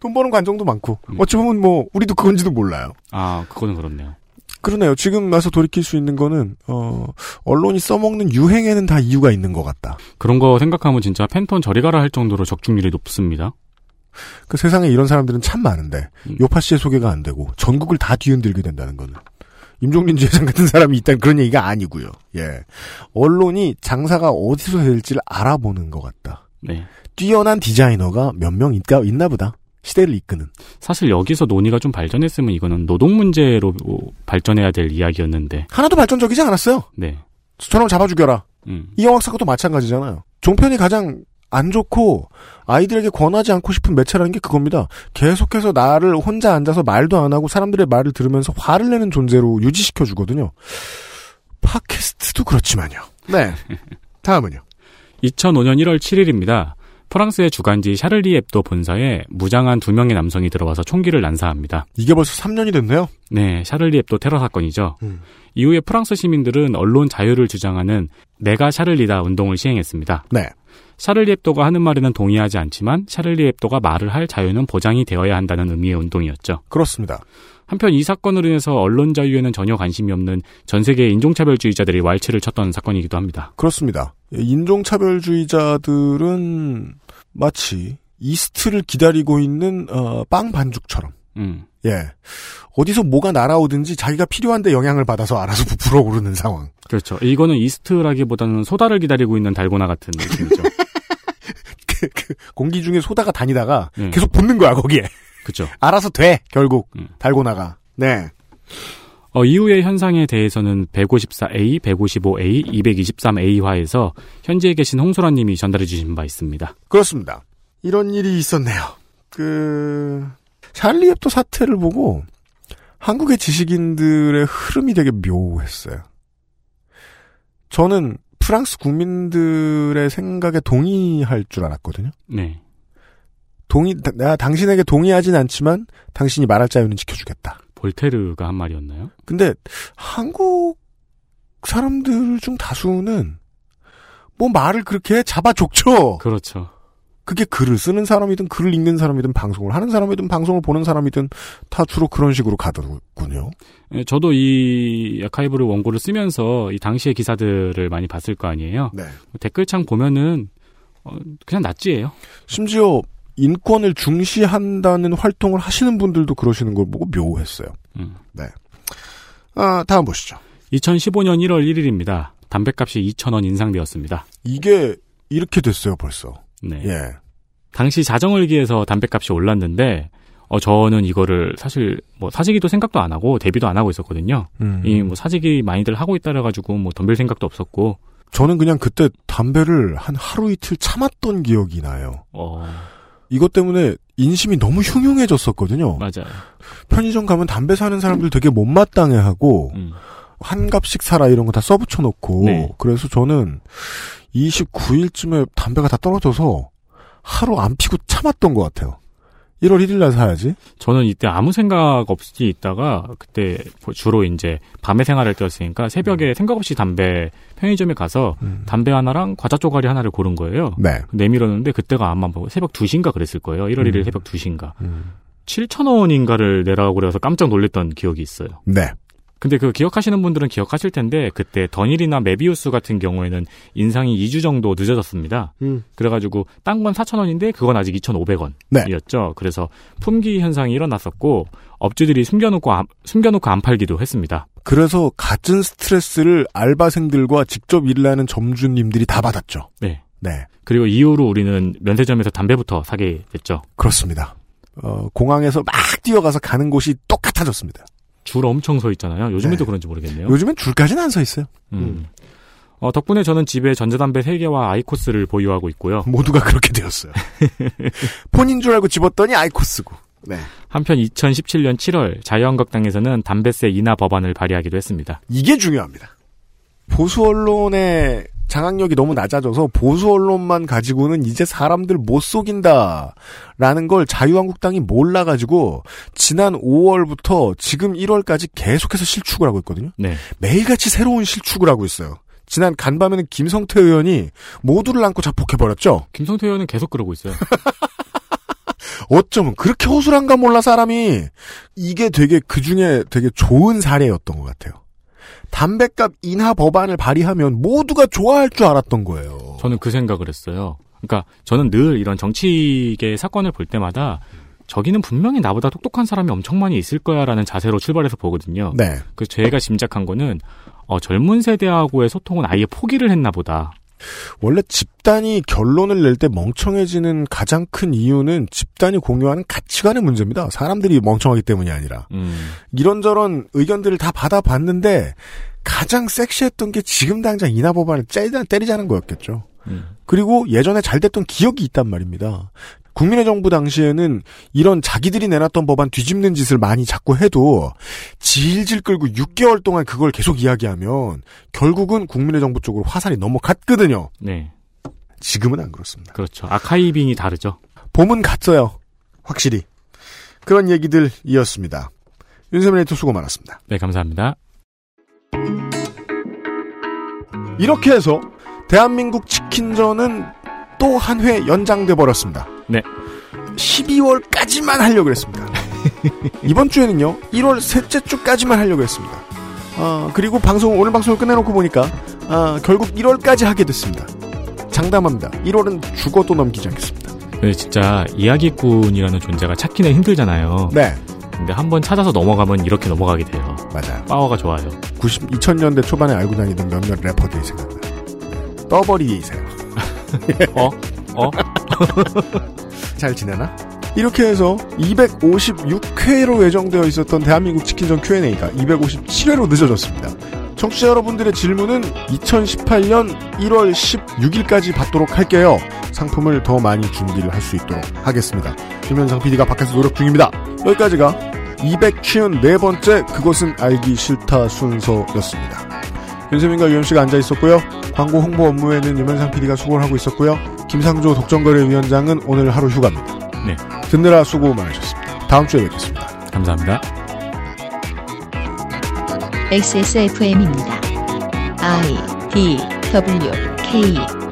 돈 버는 관종도 많고 어찌 보면 뭐 우리도 그건지도 몰라요. 아, 그거는 그렇네요. 그러네요. 지금 와서 돌이킬 수 있는 거는 어, 언론이 써먹는 유행에는 다 이유가 있는 것 같다. 그런 거 생각하면 진짜 팬톤 저리 가라 할 정도로 적중률이 높습니다. 그 세상에 이런 사람들은 참 많은데 음. 요파 씨의 소개가 안 되고 전국을 다 뒤흔들게 된다는 거는 임종린 지회장 같은 사람이 있다는 그런 얘기가 아니고요. 예, 언론이 장사가 어디서 될지를 알아보는 것 같다. 네. 뛰어난 디자이너가 몇 명 있나 보다. 시대를 이끄는. 사실 여기서 논의가 좀 발전했으면 이거는 노동 문제로 발전해야 될 이야기였는데. 하나도 발전적이지 않았어요. 네. 저놈 잡아 죽여라. 음. 이영학 사고도 마찬가지잖아요. 종편이 가장 안 좋고 아이들에게 권하지 않고 싶은 매체라는 게 그겁니다. 계속해서 나를 혼자 앉아서 말도 안 하고 사람들의 말을 들으면서 화를 내는 존재로 유지시켜 주거든요. 팟캐스트도 그렇지만요. 네. 다음은요. 2005년 1월 7일입니다. 프랑스의 주간지 샤를리 앱도 본사에 무장한 두 명의 남성이 들어와서 총기를 난사합니다. 이게 벌써 3년이 됐네요. 네, 샤를리 앱도 테러 사건이죠. 음. 이후에 프랑스 시민들은 언론 자유를 주장하는 내가 샤를리다 운동을 시행했습니다. 네. 샤를리 앱도가 하는 말에는 동의하지 않지만 샤를리 앱도가 말을 할 자유는 보장이 되어야 한다는 의미의 운동이었죠. 그렇습니다. 한편 이 사건으로 인해서 언론 자유에는 전혀 관심이 없는 전 세계의 인종차별주의자들이 왈츠를 쳤던 사건이기도 합니다. 그렇습니다. 인종차별주의자들은 마치 이스트를 기다리고 있는 어, 빵 반죽처럼 음. 예 어디서 뭐가 날아오든지 자기가 필요한데 영향을 받아서 알아서 부풀어 오르는 상황. 그렇죠. 이거는 이스트라기보다는 소다를 기다리고 있는 달고나 같은 느낌이죠. 그, 그 공기 중에 소다가 다니다가 네. 계속 붙는 거야 거기에. 그렇죠. 알아서 돼 결국 음. 달고 나가. 네. 어, 이후의 현상에 대해서는 154A, 155A, 223A화에서 현지에 계신 홍소라님이 전달해 주신 바 있습니다. 그렇습니다. 이런 일이 있었네요. 그 찰리 앱도 사태를 보고 한국의 지식인들의 흐름이 되게 묘했어요. 저는 프랑스 국민들의 생각에 동의할 줄 알았거든요. 네. 동의, 내가 당신에게 동의하진 않지만 당신이 말할 자유는 지켜주겠다. 볼테르가 한 말이었나요? 근데 한국 사람들 중 다수는 뭐 말을 그렇게 잡아 줬죠. 그렇죠. 그게 글을 쓰는 사람이든 글을 읽는 사람이든 방송을 하는 사람이든 방송을 보는 사람이든 다 주로 그런 식으로 가더군요. 예, 저도 이 아카이브를 원고를 쓰면서 이 당시의 기사들을 많이 봤을 거 아니에요. 네. 댓글창 보면은 어, 그냥 낫지예요. 심지어 인권을 중시한다는 활동을 하시는 분들도 그러시는 걸 보고 묘했어요. 음. 네. 아, 다음 보시죠. 2015년 1월 1일입니다. 담배값이 2,000원 인상되었습니다. 이게 이렇게 됐어요, 벌써. 네. 예. 당시 자정을 기해서 담배값이 올랐는데 어 저는 이거를 사실 뭐 사재기도 생각도 안 하고 대비도 안 하고 있었거든요. 음. 이뭐 사재기 많이들 하고 있다래 가지고 뭐 덤빌 생각도 없었고 저는 그냥 그때 담배를 한 하루 이틀 참았던 기억이 나요. 어 이것 때문에 인심이 너무 흉흉해졌었거든요. 맞아요. 편의점 가면 담배 사는 사람들 되게 못마땅해하고 음. 한 값씩 사라 이런 거 다 써붙여놓고 네. 그래서 저는 29일쯤에 담배가 다 떨어져서 하루 안 피고 참았던 것 같아요. 1월 1일 날 사야지. 저는 이때 아무 생각 없이 있다가 그때 주로 이제 밤에 생활할 때였으니까 새벽에 생각 없이 담배 편의점에 가서 담배 하나랑 과자 쪼가리 하나를 고른 거예요. 네. 내밀었는데 그때가 아마 뭐 새벽 2시인가 그랬을 거예요. 1월 1일 음. 새벽 2시인가. 7,000원인가를 내라고 그래서 깜짝 놀랐던 기억이 있어요. 네. 근데 그 기억하시는 분들은 기억하실 텐데 그때 던일이나 메비우스 같은 경우에는 인상이 2주 정도 늦어졌습니다. 음. 그래가지고 딴 건 4,000원인데 그건 아직 2,500원이었죠. 그래서 품귀 현상이 일어났었고 업주들이 숨겨놓고 안, 숨겨놓고 안 팔기도 했습니다. 그래서 갖은 스트레스를 알바생들과 직접 일을 하는 점주님들이 다 받았죠. 네. 네. 그리고 이후로 우리는 면세점에서 담배부터 사게 됐죠. 그렇습니다. 어, 공항에서 막 뛰어가서 가는 곳이 똑같아졌습니다. 줄 엄청 서 있잖아요. 요즘에도 네. 그런지 모르겠네요. 요즘엔 줄까지는 안 서 있어요. 음. 어, 덕분에 저는 집에 전자담배 3개와 아이코스를 보유하고 있고요. 모두가 그렇게 되었어요. 폰인 줄 알고 집었더니 아이코스고. 네. 한편 2017년 7월 자유한국당에서는 담배세 인하 법안을 발의하기도 했습니다. 이게 중요합니다. 보수 언론의 장악력이 너무 낮아져서 보수 언론만 가지고는 이제 사람들 못 속인다 라는 걸 자유한국당이 몰라가지고 지난 5월부터 지금 1월까지 계속해서 실축을 하고 있거든요. 네. 매일같이 새로운 실축을 하고 있어요. 지난 간밤에는 김성태 의원이 모두를 안고 자폭해버렸죠. 김성태 의원은 계속 그러고 있어요. 어쩌면 그렇게 허술한가 몰라 사람이 이게 되게 그 중에 되게 좋은 사례였던 것 같아요. 담배값 인하 법안을 발의하면 모두가 좋아할 줄 알았던 거예요. 저는 그 생각을 했어요. 그러니까 저는 늘 이런 정치계 사건을 볼 때마다 저기는 분명히 나보다 똑똑한 사람이 엄청 많이 있을 거야라는 자세로 출발해서 보거든요. 네. 그 제가 짐작한 거는 어, 젊은 세대하고의 소통은 아예 포기를 했나 보다. 원래 집단이 결론을 낼 때 멍청해지는 가장 큰 이유는 집단이 공유하는 가치관의 문제입니다. 사람들이 멍청하기 때문이 아니라. 음. 이런저런 의견들을 다 받아봤는데 가장 섹시했던 게 지금 당장 인하 법안을 때리자는 거였겠죠. 음. 그리고 예전에 잘 됐던 기억이 있단 말입니다. 국민의 정부 당시에는 이런 자기들이 내놨던 법안 뒤집는 짓을 많이 자꾸 해도 질질 끌고 6개월 동안 그걸 계속 이야기하면 결국은 국민의 정부 쪽으로 화살이 넘어갔거든요. 네. 지금은 안 그렇습니다. 그렇죠. 아카이빙이 다르죠. 봄은 갔어요. 확실히. 그런 얘기들이었습니다. 윤세민 에디터 수고 많았습니다. 네, 감사합니다. 이렇게 해서 대한민국 치킨전은 또 한 회 연장돼 버렸습니다. 네. 12월까지만 하려고 했습니다. 이번 주에는요, 1월 셋째 주까지만 하려고 했습니다. 아, 그리고 방송, 오늘 방송을 끝내놓고 보니까, 아, 결국 1월까지 하게 됐습니다. 장담합니다. 1월은 죽어도 넘기지 않겠습니다. 네, 진짜 이야기꾼이라는 존재가 찾기는 힘들잖아요. 네. 근데 한번 찾아서 넘어가면 이렇게 넘어가게 돼요. 맞아요. 파워가 좋아요. 90, 2000년대 초반에 알고 다니던 몇몇 래퍼들이 생각나요. 네. 떠버리세요. 어? 어? 잘 지내나? 이렇게 해서 256회로 예정되어 있었던 대한민국 치킨전 Q&A가 257회로 늦어졌습니다. 청취자 여러분들의 질문은 2018년 1월 16일까지 받도록 할게요. 상품을 더 많이 준비를 할 수 있도록 하겠습니다. 김현상 PD가 밖에서 노력 중입니다. 여기까지가 254번째 그것은 알기 싫다 순서였습니다. 윤세민과 유현씨가 앉아 있었고요. 광고 홍보 업무에는 유면상 PD가 수고를 하고 있었고요. 김상조 독점거래위원장은 오늘 하루 휴가입니다. 네. 듣느라 수고 많으셨습니다. 다음 주에 뵙겠습니다. 감사합니다. XSFM입니다. I D W K